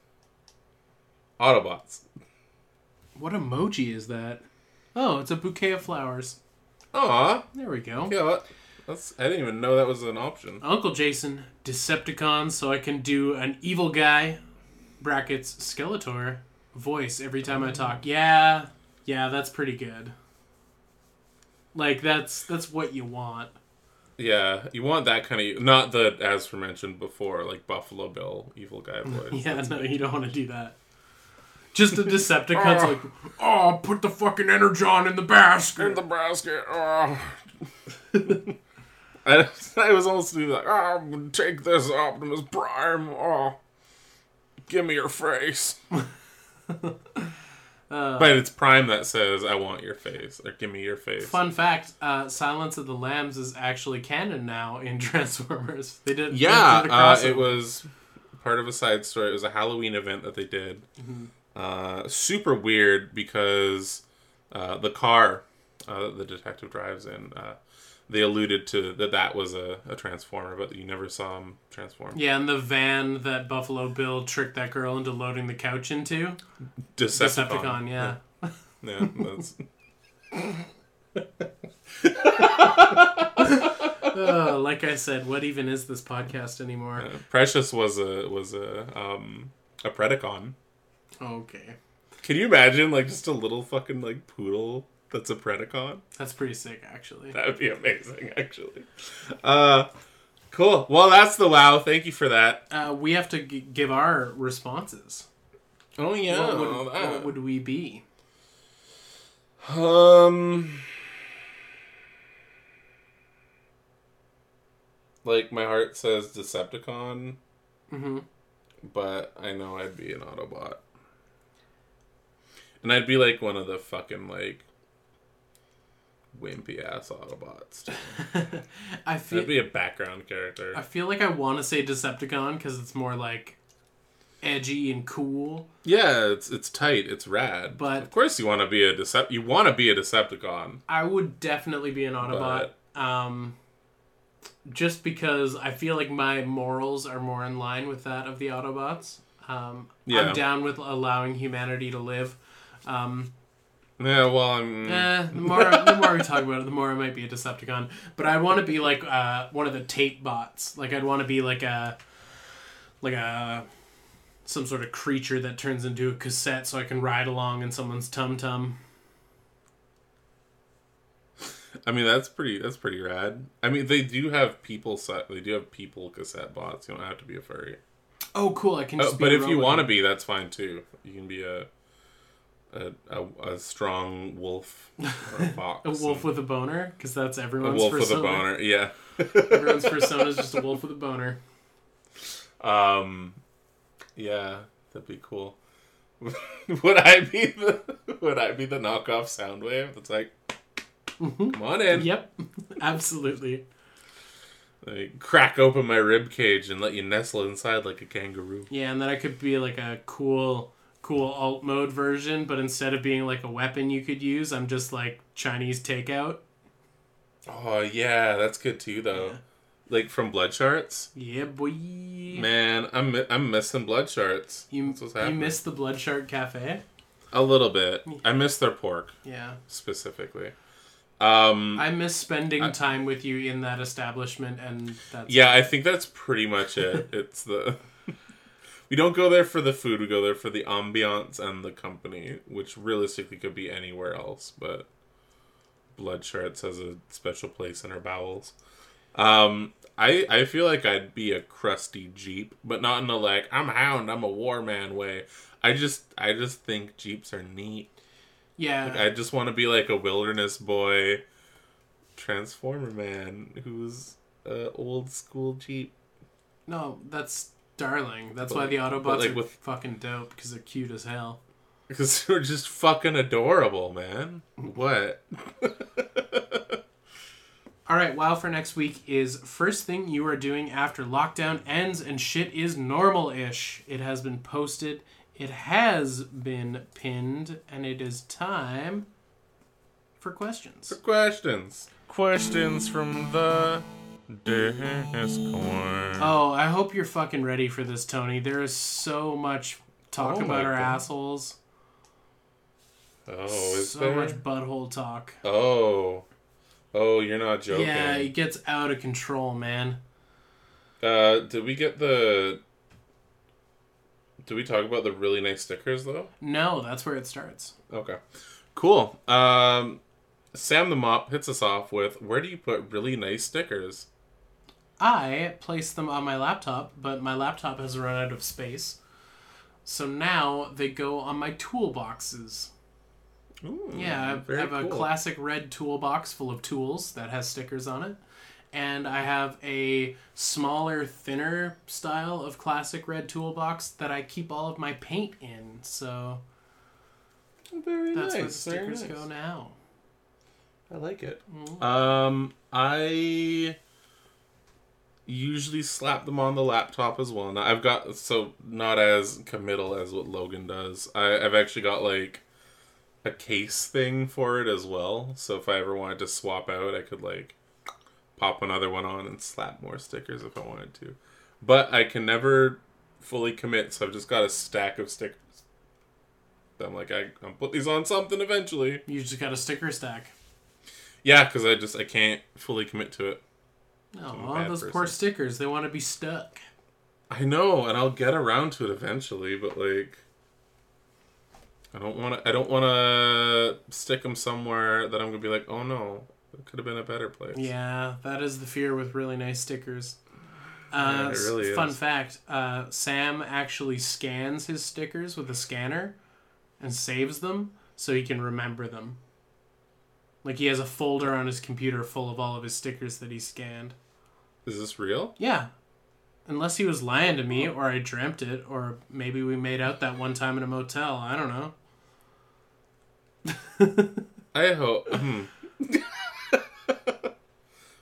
Autobots. What emoji is that? Oh, it's a bouquet of flowers. Aw. There we go. Yeah. That's. I didn't even know that was an option. Uncle Jason, Decepticons, so I can do an evil guy, brackets, Skeletor, voice every time I talk. Yeah, yeah, that's pretty good. Like that's that's what you want. Yeah, you want that kind of not the as for mentioned before, like Buffalo Bill, evil guy voice. Yeah, that's no, you don't want to do that. Just the Decepticons, ah. like, oh, put the fucking energon in the basket. in the basket. Oh. I, I was almost doing like, oh, take this Optimus Prime. Oh, give me your face. but it's Prime that says, "I want your face," or "Give me your face." Fun fact: uh, Silence of the Lambs is actually canon now in Transformers. They did. Yeah, they did uh, it was part of a side story. It was a Halloween event that they did. Uh, super weird because uh, the car uh, the detective drives in, uh, they alluded to that that was a, a transformer, but you never saw him transform. Yeah, and the van that Buffalo Bill tricked that girl into loading the couch into. Decepticon. Decepticon, yeah. Yeah, that's, Uh, like I said, what even is this podcast anymore? uh, Precious was a was a um a Predacon. Okay. Can you imagine like just a little fucking like poodle that's a Predacon? That's pretty sick, actually. That would be amazing, actually. Uh, cool. Well, that's the wow. Thank you for that. Uh, we have to g- give our responses. Oh yeah. what, would, what would we be? Um, like my heart says Decepticon, hmm but I know I'd be an Autobot, and I'd be like one of the fucking like wimpy ass Autobots. I feel I'd be a background character. I feel like I want to say Decepticon because it's more like edgy and cool. Yeah, it's it's tight, it's rad. But- of course, you want to be a Decept. You want to be a Decepticon. I would definitely be an Autobot. Um, just because I feel like my morals are more in line with that of the Autobots. Um, Yeah. I'm down with allowing humanity to live. Um, Yeah, well, I'm. eh, the more the more we talk about it, the more I might be a Decepticon. But I want to be like uh, one of the tape bots. Like I'd want to be like a like a some sort of creature that turns into a cassette, so I can ride along in someone's tum tum. I mean, that's pretty. That's pretty rad. I mean, they do have people. They do have people cassette bots. You don't have to be a furry. Oh, cool! I can. Be but if you want to be, that's fine too. You can be a a, a, a strong wolf or a fox. A wolf with a boner, because that's everyone's. a wolf with a boner. Yeah. Everyone's persona is just a wolf with a boner. Um, yeah, that'd be cool. would I be the Would I be the knockoff Soundwave? That's like, come on in. Yep, absolutely. Like, crack open my rib cage and let you nestle inside like a kangaroo. Yeah, and then I could be like a cool, cool alt mode version, but instead of being like a weapon you could use, I'm just like Chinese takeout. Oh yeah, that's good too though. Yeah. Like from Blood Sharts. Yeah, boy. Man, I'm I'm missing Blood Sharts. you That's what's you happening. missed the Blood Shark Cafe. A little bit. I miss their pork Yeah, specifically. Um, I miss spending I- time with you in that establishment, and that's yeah, I think that's pretty much it. it's the we don't go there for the food. We go there for the ambiance and the company, which realistically could be anywhere else. But Blood Sharts has a special place in our bowels. Um, I I feel like I'd be a crusty Jeep, but not in a like I'm a hound, I'm a war man way. I just I just think Jeeps are neat. yeah. I just want to be like a wilderness boy, transformer man who's a old school Jeep. no, that's darling. That's But why the Autobots like are with- fucking dope because they're cute as hell. Because they're just fucking adorable, man. What? All right, wow for next week is first thing you are doing after lockdown ends and shit is normal ish. It has been posted It has been pinned, and it is time for questions. For questions. Questions from the Discord. Oh, I hope you're fucking ready for this, Tony. There is so much talk Oh about our God. assholes. Oh, is so there? much butthole talk. Oh. Oh, you're not joking. Yeah, it gets out of control, man. Uh, did we get the? Did we talk about the really nice stickers though? No, that's where it starts. Okay, cool. Um, Sam the Mop hits us off with, "Where do you put really nice stickers?" I placed them on my laptop, but my laptop has run out of space. So now they go on my toolboxes. Ooh, Yeah, I have, I have a cool. classic red toolbox full of tools that has stickers on it. And I have a smaller, thinner style of classic red toolbox that I keep all of my paint in. So Very that's where the nice. stickers nice. go now. I like it. Mhm. Um, I usually slap them on the laptop as well. Now I've got so not as committal as what Logan does. I, I've actually got like a case thing for it as well. So if I ever wanted to swap out, I could like pop another one on and slap more stickers if I wanted to. But I can never fully commit, so I've just got a stack of stickers. I'm like, I, I'll put these on something eventually. You just got a sticker stack. Yeah, because I just I can't fully commit to it. Oh, those person. poor stickers. They want to be stuck. I know, and I'll get around to it eventually, but like, I don't want to. I don't want to stick them somewhere that I'm gonna be like, oh no, it could have been a better place. Yeah, that is the fear with really nice stickers. Yeah, Uh, it really fun is. fact: uh, Sam actually scans his stickers with a scanner and saves them so he can remember them. Like he has a folder on his computer full of all of his stickers that he scanned. Is this real? Yeah. Unless he was lying to me, or I dreamt it, or maybe we made out that one time in a motel. I don't know. I hope. hmm.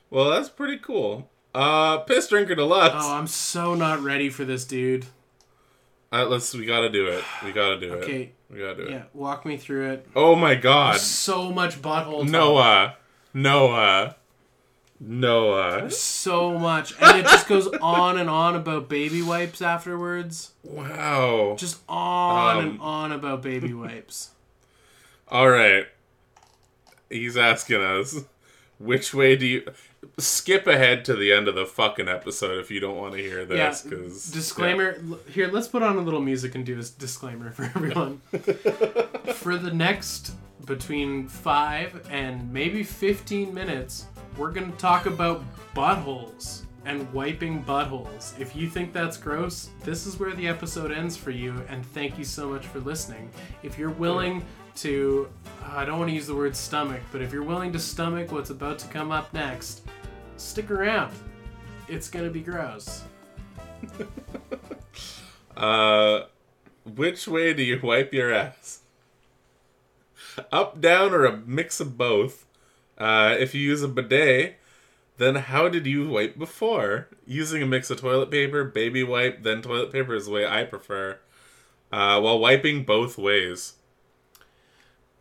well, that's pretty cool. Uh, piss drinker deluxe. Oh, I'm so not ready for this, dude. Uh, let's. We gotta do it. We gotta do it. Okay, We gotta do it. yeah, walk me through it. Oh my god. So much butthole. talk. Noah. Noah. Noah. so much and it just goes on and on about baby wipes afterwards Wow. just on Um, and on about baby wipes All right. He's asking us, which way do you skip ahead to the end of the fucking episode if you don't want to hear yeah this? Because disclaimer l- here let's put on a little music and do this disclaimer for everyone for the next between 5 and maybe 15 minutes we're going to talk about buttholes and wiping buttholes. If you think that's gross, this is where the episode ends for you, and thank you so much for listening. If you're willing to, I don't want to use the word stomach, but if you're willing to stomach what's about to come up next, stick around. It's gonna be gross. Uh, which way do you wipe your ass? Up, down, or a mix of both? Uh, if you use a bidet, then how did you wipe before? Using a mix of toilet paper, baby wipe, then toilet paper is the way I prefer. Uh, while wiping both ways.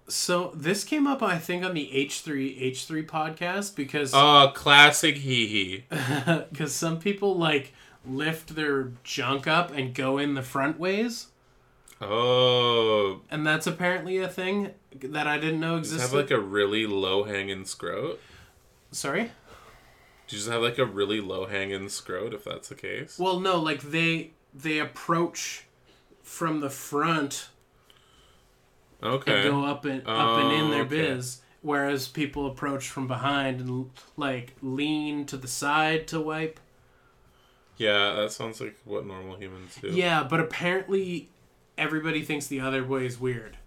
So this came up, I think, on the H3 H3 podcast because Oh, classic hee hee. because some people like lift their junk up and go in the front ways, Oh, and that's apparently a thing that I didn't know existed. have like a really low hanging scrote? Sorry. Do you just have like a really low hanging scrote if that's the case? Well, no, like they they approach from the front Okay. and go up and up and in Oh, their okay. biz, whereas people approach from behind and like lean to the side to wipe. Yeah, that sounds like what normal humans do. Yeah, but apparently everybody thinks the other way is weird.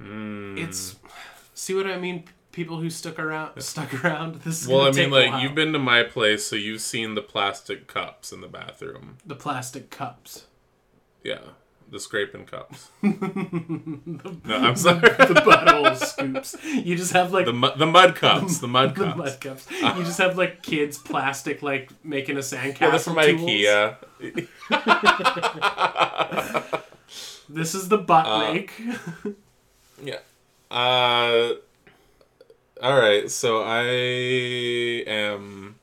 Mm. It's see what I mean. People who stuck around, stuck around. This is well, I mean, like you've been to my place, so you've seen the plastic cups in the bathroom. the plastic cups. Yeah, the scraping cups. no, I'm sorry. the butthole scoops. You just have like The mu- the mud cups. The mud cups. the mud cups. You just have like kids plastic like making a sandcastle. Yeah, that's from. IKEA. This is the butt Uh, rake. Yeah. Uh. All right. So I am.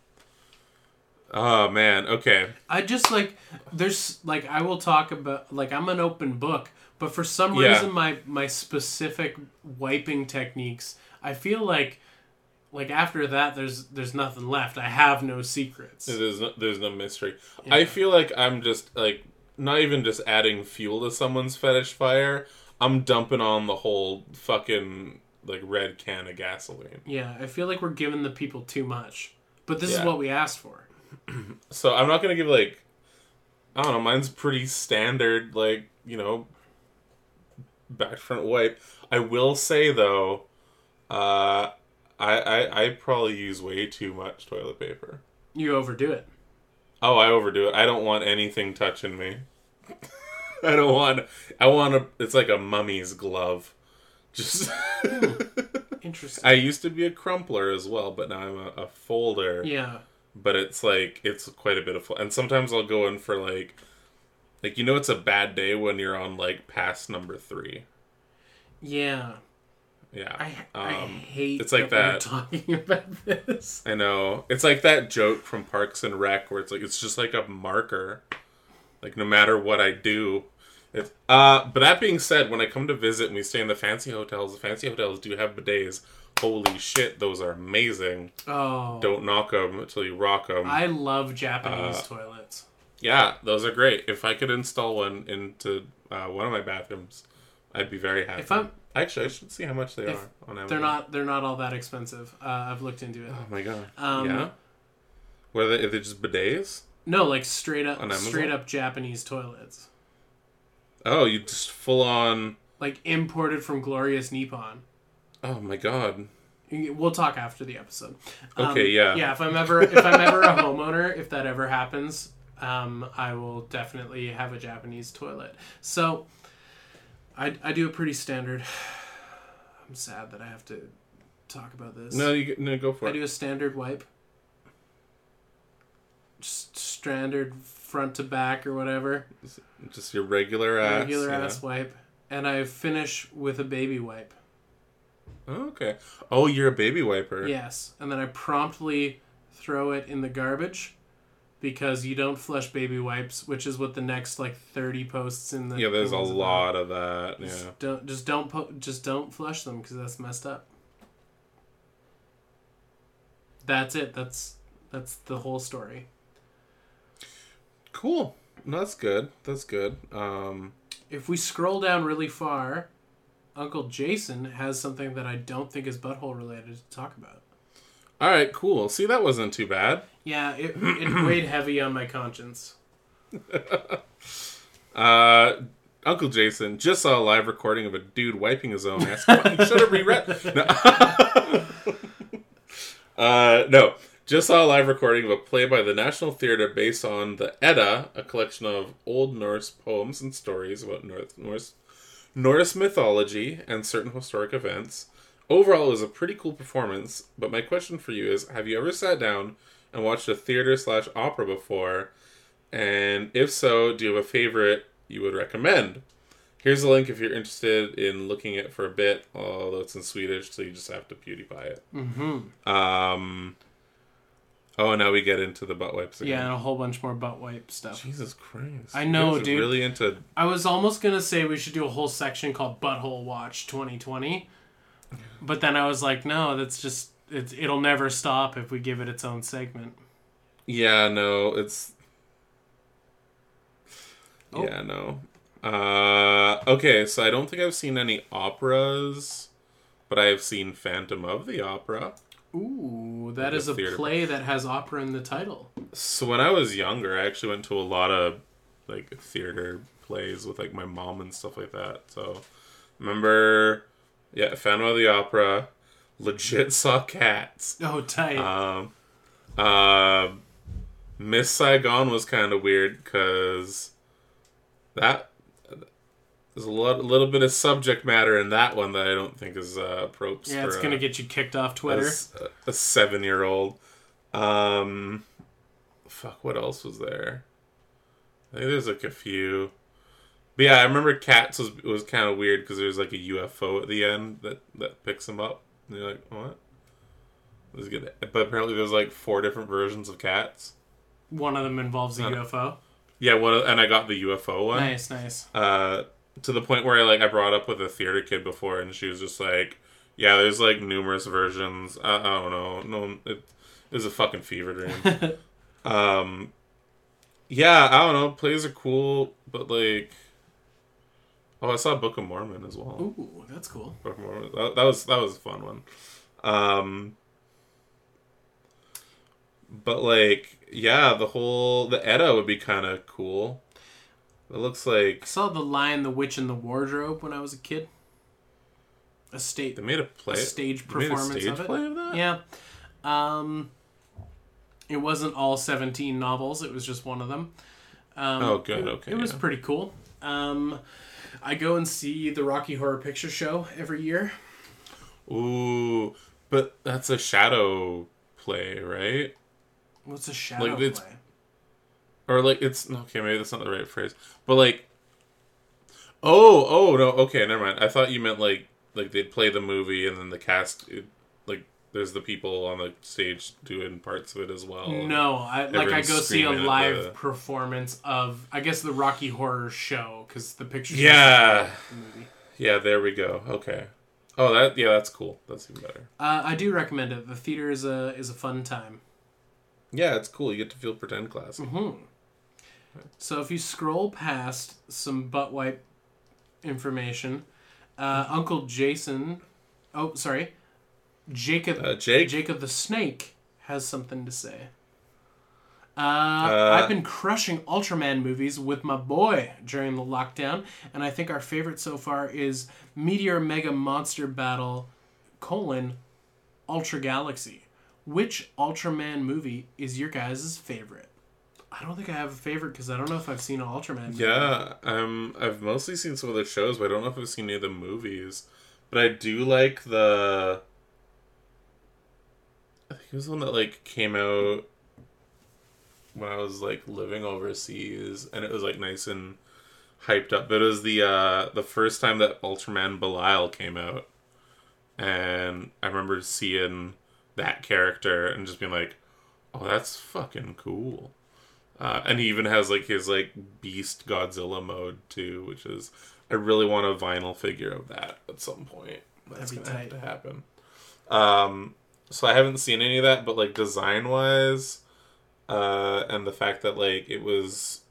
Oh man. Okay. I just like there's like I will talk about like I'm an open book, but for some Yeah. reason my my specific wiping techniques, I feel like like after that there's there's nothing left. I have no secrets. There's no, there's no mystery. Yeah. I feel like I'm just like not even just adding fuel to someone's fetish fire. I'm dumping on the whole fucking like red can of gasoline. Yeah, I feel like we're giving the people too much. But this is what we asked for. So I'm not gonna give like I don't know. Mine's pretty standard. Like you know, back front wipe. I will say though, uh, I I, I probably use way too much toilet paper. You overdo it. Oh, I overdo it. I don't want anything touching me. I don't want. I want a. It's like a mummy's glove. Just. Interesting. I used to be a crumpler as well, but now I'm a, a folder. yeah. But it's like it's quite a bit of, and sometimes I'll go in for like, like you know, it's a bad day when you're on like pass number three. Yeah. Yeah, I I Um, hate it's like that, that. talking about this. I know. It's like that joke from Parks and Rec where it's like it's just like a marker. Like no matter what I do. It's uh but that being said, when I come to visit and we stay in the fancy hotels, the fancy hotels do have bidets. Holy shit, those are amazing. Oh. Don't knock them until you rock them. I love Japanese Uh, toilets. Yeah, those are great. If I could install one into uh, one of my bathrooms, I'd be very happy. If I'm- Actually, I should see how much they are on Amazon. They're not they're not all that expensive. Uh, I've looked into it. Oh my god. Um, yeah. They? Are they just bidets? No, like straight up straight up Japanese toilets. Oh, you just full on. Like imported from Glorious Nippon. Oh my god. We'll talk after the episode. Um, Okay, yeah. Yeah, if I'm ever if I'm ever a homeowner, if that ever happens, um, I will definitely have a Japanese toilet. So I I do a pretty standard I'm sad that I have to talk about this. No, you no go for I it. I do a standard wipe. Just standard front to back or whatever. Just your regular ass. regular yeah. ass wipe. And I finish with a baby wipe. Okay. Oh, you're a baby wiper. Yes. And then I promptly throw it in the garbage because you don't flush baby wipes, which is what the next like 30 posts in the Yeah, there's a is about. lot of that. Yeah. Just don't just don't po- just don't flush them because that's messed up. That's it. That's that's the whole story. Cool. No, that's good. That's good. Um. If we scroll down really far, Uncle Jason has something that I don't think is butthole related to talk about. All right. Cool. See, that wasn't too bad. Yeah, it, it weighed heavy on my conscience. Uh, Uncle Jason just saw a live recording of a dude wiping his own ass. Should have reread. No. uh, no. Just saw a live recording of a play by the National Theatre based on the Edda, a collection of Old Norse poems and stories about North Norse Norse mythology and certain historic events. Overall, it was a pretty cool performance. But my question for you is: Have you ever sat down and watched a theater slash opera before? And if so, do you have a favorite you would recommend? Here's a link if you're interested in looking at it for a bit, although it's in Swedish, so you just have to PewDiePie it. Mm-hmm. Um. Oh, now we get into the butt wipes again. Yeah, and a whole bunch more butt wipe stuff. Jesus Christ! I know, You guys are dude. Really into I was almost gonna say we should do a whole section called Butthole Watch 2020, but then I was like, no, that's just it's it'll never stop if we give it its own segment. Yeah, no, it's. Oh. Yeah, no. Uh, okay, so I don't think I've seen any operas, but I have seen Phantom of the Opera. Ooh, that The is a theater. play that has opera in the title. So when I was younger, I actually went to a lot of like theater plays with like my mom and stuff like that. So remember, yeah, Phantom of the Opera, legit saw cats. Oh, tight. Um, uh, Miss Saigon was kind of weird because that there's a lot, a little bit of subject matter in that one that I don't think is uh, appropriate. Yeah, it's gonna uh, get you kicked off Twitter. as a, a seven year old. Um, fuck, what else was there? I think there's like a few. But yeah, I remember Cats was was kind of weird because there's like a UFO at the end that that picks him up. And you're like, what? This is good. But apparently there's like four different versions of Cats. One of them involves a Uh, UFO. Yeah, one and I got the UFO one. Nice, nice. uh, to the point where I like I brought up with a theater kid before, and she was just like, "Yeah, there's like numerous versions. I, I don't know. No, it, it was a fucking fever dream." um, yeah, I don't know. Plays are cool, but like, oh, I saw Book of Mormon as well. Ooh, that's cool. Book of Mormon. That, that was that was a fun one. Um, but like, yeah, the whole the Edda would be kind of cool. It looks like I saw The Lion, the Witch, and the Wardrobe when I was a kid. A state They made a play. a stage they made a performance stage of it. play of that. Yeah. Um, it wasn't all 17 novels, it was just one of them. Um, Oh, good, it- okay, It was yeah. pretty cool. Um, I go and see the Rocky Horror Picture Show every year. Ooh, but that's a shadow play, right? What's a shadow Like, it's- play? Or like it's okay, maybe that's not the right phrase. But like, oh, oh no, okay, never mind. I thought you meant like like they'd play the movie and then the cast, it, like there's the people on the stage doing parts of it as well. No, I like I go see a live the- performance of I guess the Rocky Horror Show because the picture. Yeah. the movie. Yeah, there we go. Okay. Oh, that yeah, that's cool. That's even better. Uh, I do recommend it. The theater is a is a fun time. Yeah, it's cool. You get to feel pretend classy. Hmm. So if you scroll past some butt wipe information, uh, Uncle Jason, oh sorry, Jacob, Uh, Jake? Jacob the Snake has something to say. Uh, Uh, I've been crushing Ultraman movies with my boy during the lockdown, and I think our favorite so far is Meteor Mega Monster Battle: colon Ultra Galaxy. Which Ultraman movie is your guys' favorite? I don't think I have a favorite because I don't know if I've seen an Ultraman. Yeah, um, I've mostly seen some of the shows, but I don't know if I've seen any of the movies. But I do like the. I think it was the one that like came out when I was like living overseas, and it was like nice and hyped up. But it was the uh the first time that Ultraman Belial came out, and I remember seeing that character and just being like, "Oh, that's fucking cool." Uh, and he even has like his like Beast Godzilla mode too, which is I really want a vinyl figure of that at some point. That's That'd gonna have to happen. Um, so I haven't seen any of that, but like design wise, uh, and the fact that like it was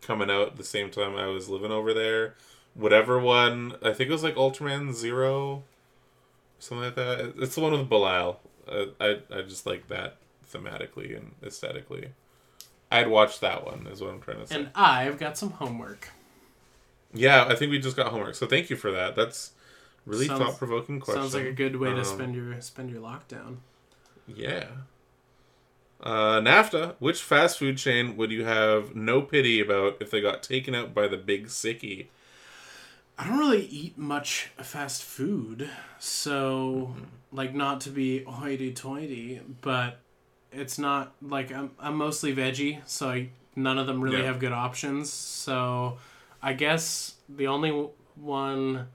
coming out at the same time I was living over there, whatever one I think it was like Ultraman Zero, something like that. It's the one with Belial. Uh, I I just like that thematically and aesthetically. I'd watch that one. Is what I'm trying to say. And I've got some homework. yeah, I think we just got homework. So thank you for that. That's really thought provoking question. Sounds like a good way to Um, spend your spend your lockdown. Yeah. Uh, NAFTA. Which fast food chain would you have no pity about if they got taken out by the big sickie? I don't really eat much fast food, so Mm-hmm. like not to be hoity-toity, but it's not like I'm I'm mostly veggie, so I, none of them really Yeah. have good options. So I guess the only one,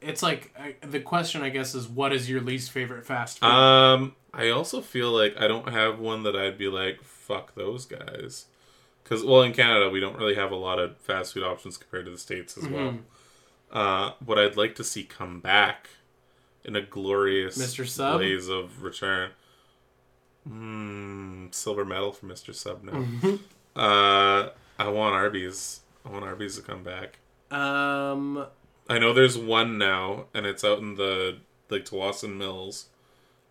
it's like I, the question I guess is what is your least favorite fast food? Um, I also feel like I don't have one that I'd be like, fuck those guys. Because, well, in Canada, we don't really have a lot of fast food options compared to the States as well. Mhm. Uh, what I'd like to see come back in a glorious Mr. Sub? blaze of return. Mm, silver medal for Mr. Sub now. Mhm. Uh, I want Arby's. I want Arby's to come back. Um, I know there's one now, and it's out in the like Tsawwassen Mills.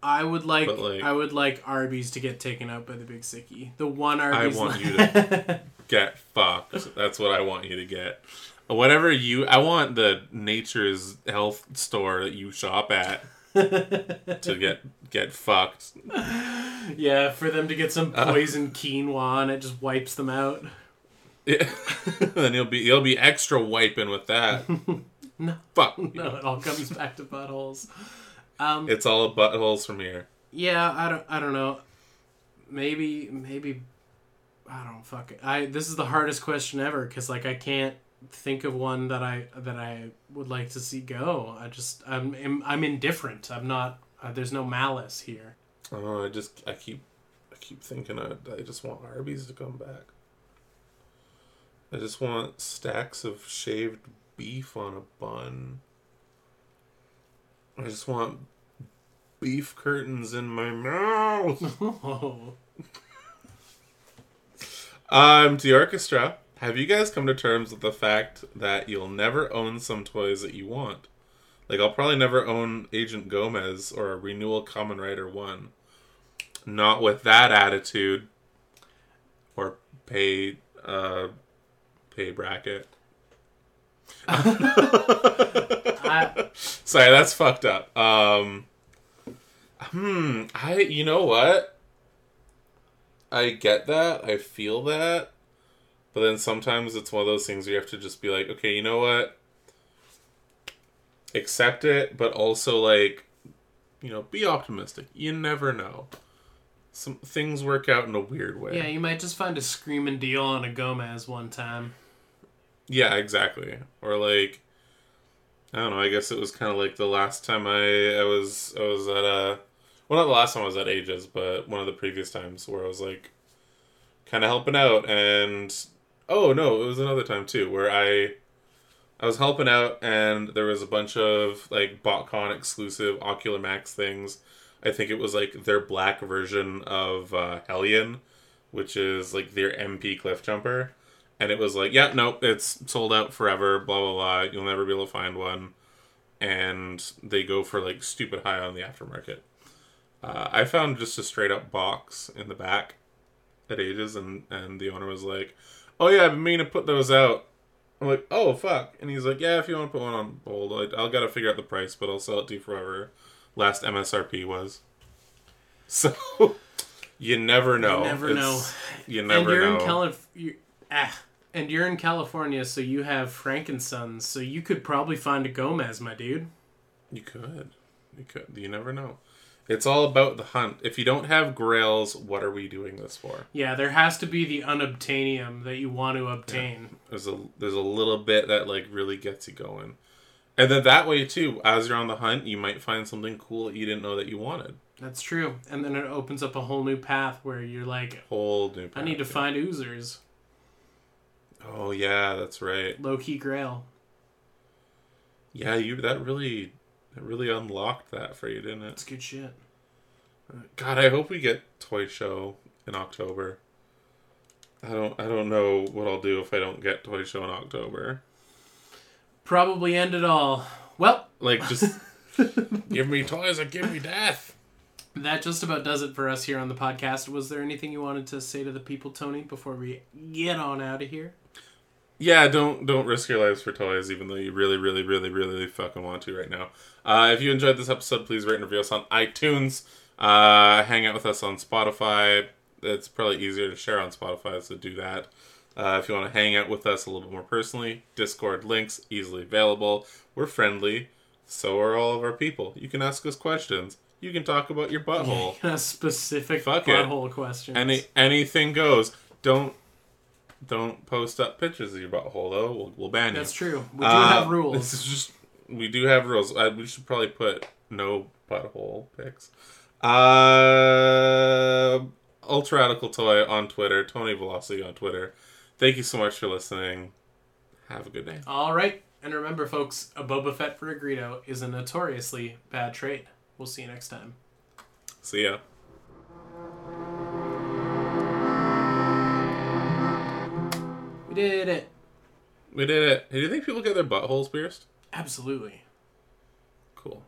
I would like, But, like- I would like Arby's to get taken out by the big Sicky. The one Arby's. I want you to Get fucked. That's what I want you to get. Whatever you, I want the Nature's Health store that you shop at to get get fucked. yeah, for them to get some Uh. poison quinoa and it just wipes them out. Yeah. then you'll be you'll be extra wiping with that. No. Fuck. No, it all comes back to buttholes. Um, It's all buttholes from here. yeah, I don't, I don't know. Maybe, maybe, I don't fuck it. I this is the hardest question ever because like I can't think of one that I that I would like to see go. I just I'm I'm, I'm indifferent. I'm not. Uh, there's no malice here. Oh, I just I keep I keep thinking I, I just want Arby's to come back. I just want stacks of shaved beef on a bun. I just want beef curtains in my mouth. Oh, Um, to the orchestra, have you guys come to terms with the fact that you'll never own some toys that you want? Like, I'll probably never own Agent Gomez or a Renewal Common Rider 1. Not with that attitude or pay, uh, pay bracket. I, Sorry, that's fucked up. Um, hmm, I, you know what? I get that. I feel that. But then sometimes it's one of those things where you have to just be like, okay, you know what? Accept it, but also, like, you know, be optimistic. You never know. Some things work out in a weird way. yeah, you might just find a screaming deal on a Gomez one time. Yeah, exactly. Or like I don't know, I guess it was kind of like the last time I I was I was at a well not the last time I was at Ages, but one of the previous times where I was like kind of helping out and oh no, it was another time too where I I was helping out and there was a bunch of like BotCon exclusive Ocular Max things. I think it was like their black version of uh, Hellion, which is like their MP Cliffjumper and it was like, yeah, nope, it's sold out forever, blah blah blah. You'll never be able to find one, and they go for like stupid high on the aftermarket. Uh, I found just a straight up box in the back at Ages, and and the owner was like, "Oh yeah, I mean to put those out." I'm like, "Oh fuck," and he's like, "Yeah, if you want to put one on hold, I, I'll gotta figure out the price, but I'll sell it to you for whatever last MSRP was." So you never know. never know. You never and you're know. in Calif- you ah, and you're in California, so you have Frank & Sons, so you could probably find a Gomez, my dude. You could. You could. You never know. It's all about the hunt. If you don't have grails, what are we doing this for? Yeah, there has to be the unobtainium that you want to obtain. There's a there's a little bit that like really gets you going. And then that way too, as you're on the hunt, you might find something cool that you didn't know that you wanted. That's true. And then it opens up a whole new path where you're like, Whole new. I need to path, find oozers. Oh yeah, that's right. low key grail. Yeah, you that really that really unlocked that for you, didn't It's it? good shit. God, I hope we get toy show in October. I don't I don't know what I'll do if I don't get toy show in October. Probably end it all. Well, Like just give me toys or give me death. that just about does it for us here on the podcast. Was there anything you wanted to say to the people, Tony, before we get on out of here? Yeah, don't don't risk your lives for toys, even though you really, really, really, really fucking want to right now. Uh, if you enjoyed this episode, please rate and review us on iTunes. Uh, hang out with us on Spotify. It's probably easier to share on Spotify, so do that. Uh, if you want to hang out with us a little bit more personally, Discord links easily available. We're friendly, so are all of our people. You can ask us questions. You can talk about your butthole. A specific Fuck it. butthole question. Any anything goes. Don't don't post up pictures of your butthole though. We'll, we'll ban you. That's true. We do Uh, have This rules. is just we do have rules. Uh, we should probably put no butthole pics. Uh, Ultra Radical Toy on Twitter. Tony Velocity on Twitter. Thank you so much for listening. Have a good day. All right. And remember, folks, a Boba Fett for a Greedo is a notoriously bad trade. We'll see you next time. See ya. Did it. We did it. Do you think people get their buttholes pierced? Absolutely. Cool.